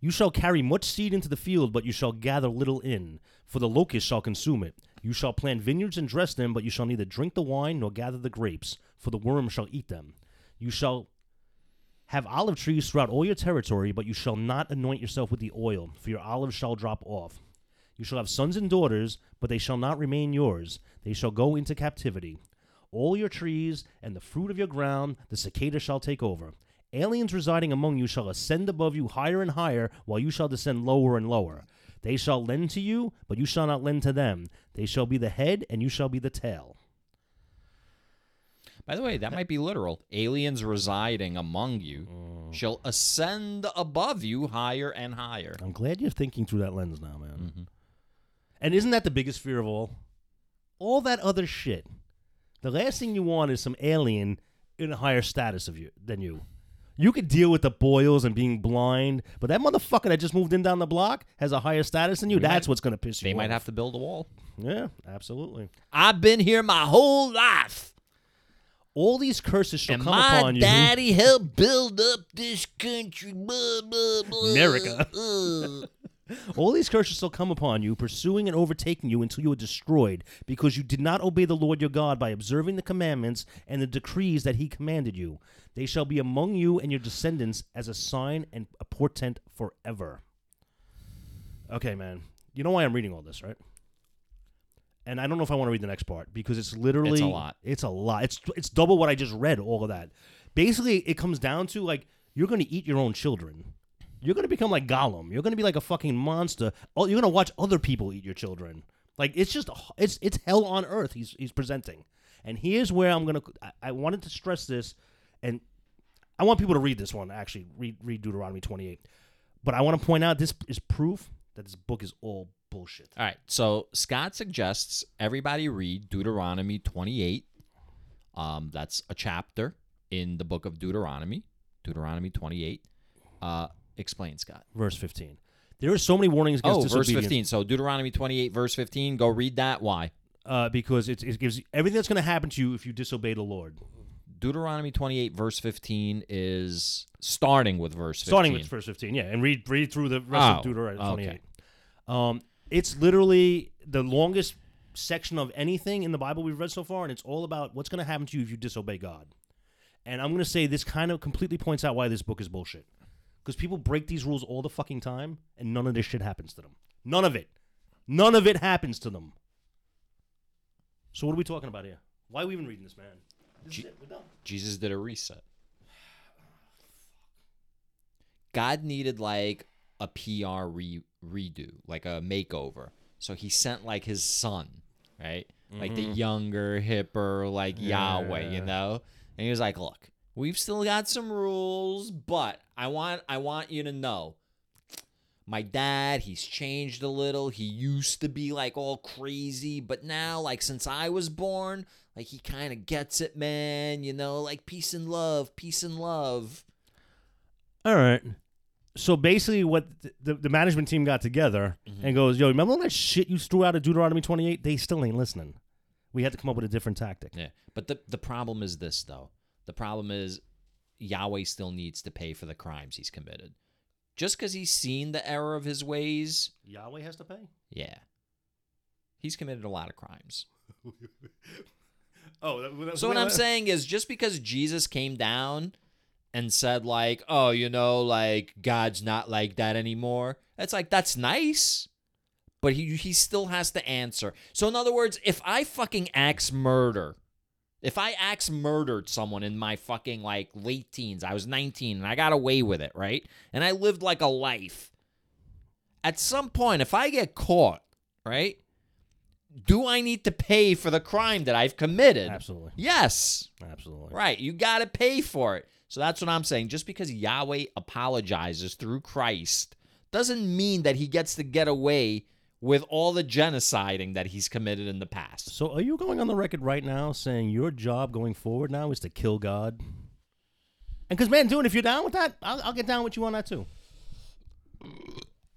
You shall carry much seed into the field, but you shall gather little in, for the locust shall consume it. You shall plant vineyards and dress them, but you shall neither drink the wine nor gather the grapes, for the worm shall eat them. You shall have olive trees throughout all your territory, but you shall not anoint yourself with the oil, for your olives shall drop off. You shall have sons and daughters, but they shall not remain yours. They shall go into captivity. All your trees and the fruit of your ground the cicada shall take over. Aliens residing among you shall ascend above you higher and higher, while you shall descend lower and lower. They shall lend to you, but you shall not lend to them. They shall be the head, and you shall be the tail. By the way, that might be literal. Aliens residing among you Mm. shall ascend above you higher and higher. I'm glad you're thinking through that lens now, man. Mm-hmm. And isn't that the biggest fear of all? All that other shit. The last thing you want is some alien in a higher status of you than you. You could deal with the boils and being blind, but that motherfucker that just moved in down the block has a higher status than you. We That's might- what's gonna piss you They off. might have to build a wall. Yeah, absolutely. I've been here my whole life. All these curses shall and come my upon you. daddy helped build up this country. Blah, blah, blah, America. uh. All these curses shall come upon you, pursuing and overtaking you until you are destroyed, because you did not obey the Lord your God by observing the commandments and the decrees that he commanded you. They shall be among you and your descendants as a sign and a portent forever. Okay, man. You know why I'm reading all this, right? And I don't know if I want to read the next part because it's literally It's a lot. It's a lot. It's it's double what I just read. All of that. Basically, it comes down to like you're going to eat your own children. You're to become like Gollum. You're to be like a fucking monster. Oh, you're to watch other people eat your children. Like it's just it's it's hell on earth. He's he's presenting. And here's where I'm gonna. I, I wanted to stress this, and I want people to read this one. Actually, read read Deuteronomy 28. But I want to point out this is proof that this book is all bullshit. All right. So Scott suggests everybody read Deuteronomy 28. Um, that's a chapter in the book of Deuteronomy. Deuteronomy 28. Uh, explain, Scott. Verse 15. There are so many warnings against Oh, verse 15. So Deuteronomy 28, verse 15. Go read that. Why? Uh, because it, it gives you everything that's going to happen to you if you disobey the Lord. Deuteronomy 28, verse 15 is starting with verse 15. Starting with verse 15, yeah, and read read through the rest Oh, of Deuteronomy okay. 28. Um, it's literally the longest section of anything in the Bible we've read so far, and it's all about what's going to happen to you if you disobey God. And I'm going to say this kind of completely points out why this book is bullshit. Because people break these rules all the fucking time, and none of this shit happens to them. None of it. None of it happens to them. So what are we talking about here? Why are we even reading this, man? This is it. We're done. Jesus did a reset. God needed like a PR re- redo, like a makeover. So he sent like his son, right? Like the mm-hmm. younger, hipper, like Yahweh, you know? And he was like, "Look, we've still got some rules, but I want I want you to know my dad, he's changed a little. He used to be like all crazy, but now, like, since I was born, like, he kind of gets it, man. You know, like, peace and love, peace and love. All right. So basically, what th- the, the management team got together mm-hmm. and goes, "Yo, remember all that shit you threw out of Deuteronomy 28? They still ain't listening. We had to come up with a different tactic." Yeah. But the, the problem is this, though. The problem is Yahweh still needs to pay for the crimes he's committed. Just because he's seen the error of his ways, Yahweh has to pay. yeah. He's committed a lot of crimes. Oh, that, that, So what I'm saying is just because Jesus came down and said like, "Oh, you know, like God's not like that anymore." It's like that's nice. but he he still has to answer. So in other words, if I fucking axe murder, if I axe murdered someone in my fucking like late teens, I was 19 and I got away with it, right? And I lived like a life. At some point, if I get caught, right? Do I need to pay for the crime that I've committed? Absolutely. Yes. Absolutely. Right. You got to pay for it. So that's what I'm saying. Just because Yahweh apologizes through Christ doesn't mean that he gets to get away with all the genociding that he's committed in the past. So are you going on the record right now saying your job going forward now is to kill God? And because, man, dude, if you're down with that, I'll, I'll get down with you on that too.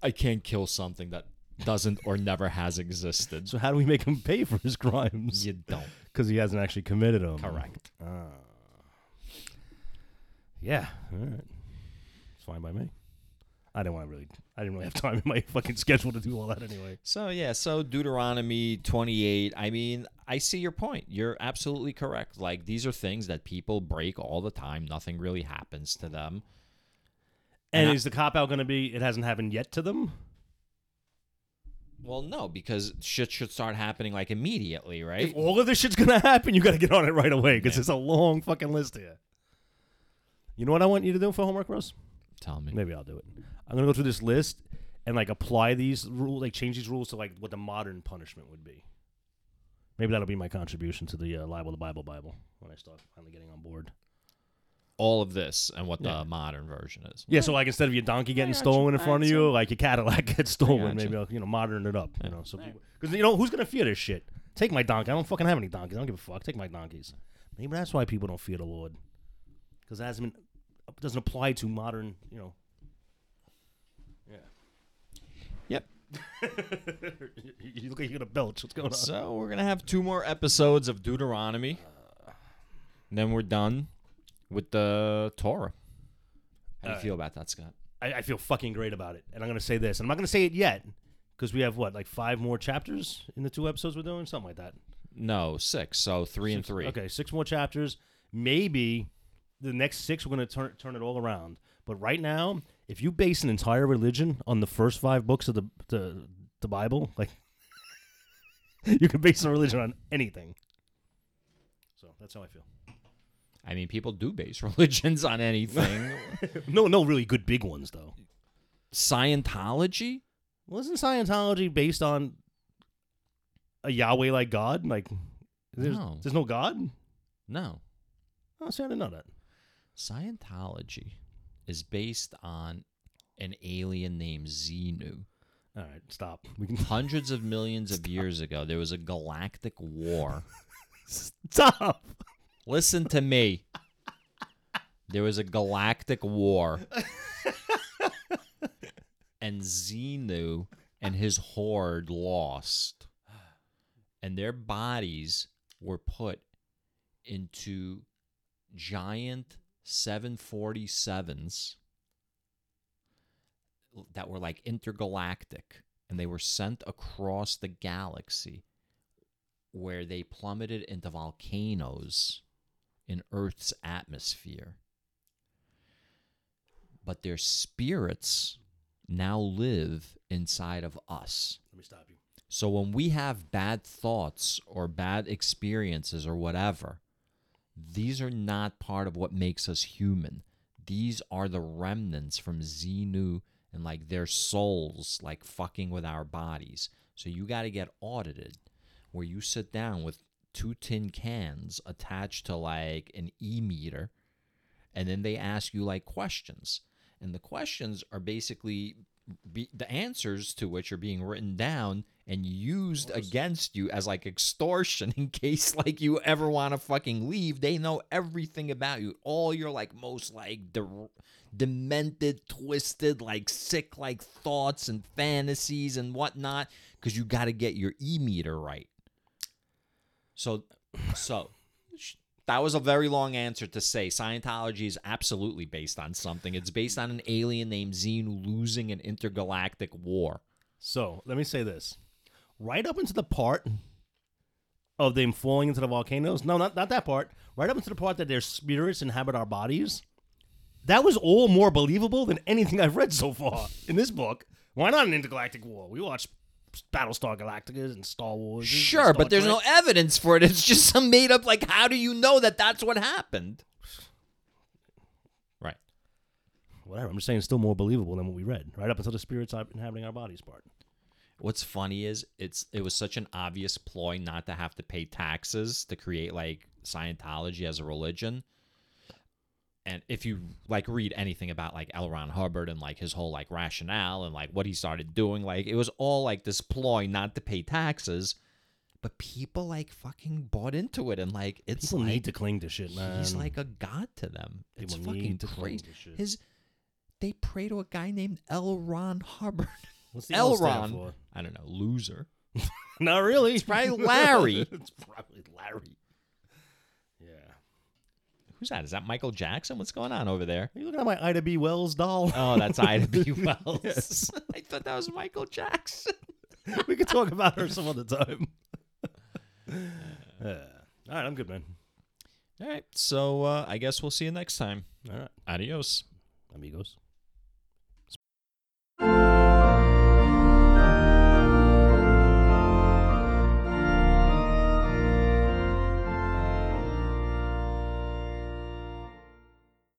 I can't kill something that doesn't or never has existed. So how do we make him pay for his crimes? You don't. Because he hasn't actually committed them. Correct. Ah. Yeah. All right. It's fine by me. I didn't want to really. I didn't really have time in my fucking schedule to do all that anyway. So yeah, so Deuteronomy 28, I mean, I see your point. You're absolutely correct. Like these are things that people break all the time. Nothing really happens to them. And And I- is the cop out going to be? It hasn't happened yet to them. Well, no, because shit should start happening like immediately, right? If all of this shit's going to happen, you got to get on it right away because it's a long fucking list here. You know what I want you to do for homework, Rose? Tell me. Maybe I'll do it. I'm gonna go through this list and like apply these rules, like change these rules to like what the modern punishment would be. Maybe that'll be my contribution to the uh, libel the Bible Bible when I start finally getting on board. All of this and what Yeah. the modern version is. Yeah, so like instead of your donkey getting got stolen you. in front of you, like your Cadillac gets stolen, got maybe you. I'll you know modern it up. You know, so because you know who's gonna fear this shit? Take my donkey. I don't fucking have any donkeys. I don't give a fuck. Take my donkeys. Maybe that's why people don't fear the Lord, because it hasn't been, doesn't apply to modern. You know. Yeah. Yep. you look like you're gonna belch. What's going on? So we're gonna have two more episodes of Deuteronomy. And then we're done with the Torah. How do you Alright. feel about that, Scott? I, I feel fucking great about it. And I'm to say this. And I'm not to say it yet because we have what, like five more chapters in the two episodes we're doing? Something like that. No, six. So three and Six- three. Okay, six more chapters. Maybe the next six, we're to turn, turn it all around. But right now, if you base an entire religion on the first five books of the, the, the Bible, like, you can base a religion on anything. So that's how I feel. I mean, people do base religions on anything. No, no really good big ones, though. Scientology? Wasn't Scientology based on a Yahweh like God? Like, there's No. there's no God? No. Oh, see, I didn't know that. Scientology is based on an alien named Xenu. All right, stop. We can Hundreds of millions of years ago, there was a galactic war. stop. Listen to me. There was a galactic war. and Xenu and his horde lost. And their bodies were put into giant 747s that were like intergalactic. And they were sent across the galaxy where they plummeted into volcanoes in Earth's atmosphere. But their spirits now live inside of us. Let me stop you. So when we have bad thoughts or bad experiences or whatever, these are not part of what makes us human. These are the remnants from Xenu and like their souls like fucking with our bodies. So you got to get audited where you sit down with two tin cans attached to like an e meter and then they ask you like questions and the questions are basically be, the answers to which are being written down and used against you as like extortion in case like you ever want to fucking leave. They know everything about you. All your like most like de- demented twisted like sick like thoughts and fantasies and whatnot because you got to get your e-meter right. So so that was a very long answer to say Scientology is absolutely based on something. It's based on an alien named Xenu losing an intergalactic war. So let me say this: right up into the part of them falling into the volcanoes. No, not not that part. Right up into the part that their spirits inhabit our bodies. That was all more believable than anything I've read so far in this book. Why not an intergalactic war? We watched Battlestar Galactica and Star Wars. Sure, Star but there's Trek. no evidence for it. It's just some made up. Like, how do you know that that's what happened? Right. whatever. I'm just saying, it's still more believable than what we read, right up until the spirits inhabiting our bodies part. What's funny is it's it was such an obvious ploy not to have to pay taxes to create like Scientology as a religion. And if you like read anything about like L. Ron Hubbard and like his whole like rationale and like what he started doing, like it was all like this ploy not to pay taxes. But people like fucking bought into it and like it's People like need to cling to shit, man. he's like a god to them. It's People fucking need to cling crazy. to shit. His they pray to a guy named L. Ron Hubbard. What's the L L. stand Ron. for? I don't know, loser. Not really. It's probably Larry. it's probably Larry. Who's that? Is that Michael Jackson? What's going on over there? Are you looking at my Ida B. Wells doll? Oh, that's Ida B. Wells. Yes. I thought that was Michael Jackson. we could talk about her some other time. Yeah. All right, I'm good, man. All right, so uh, I guess we'll see you next time. All right, Adios. amigos.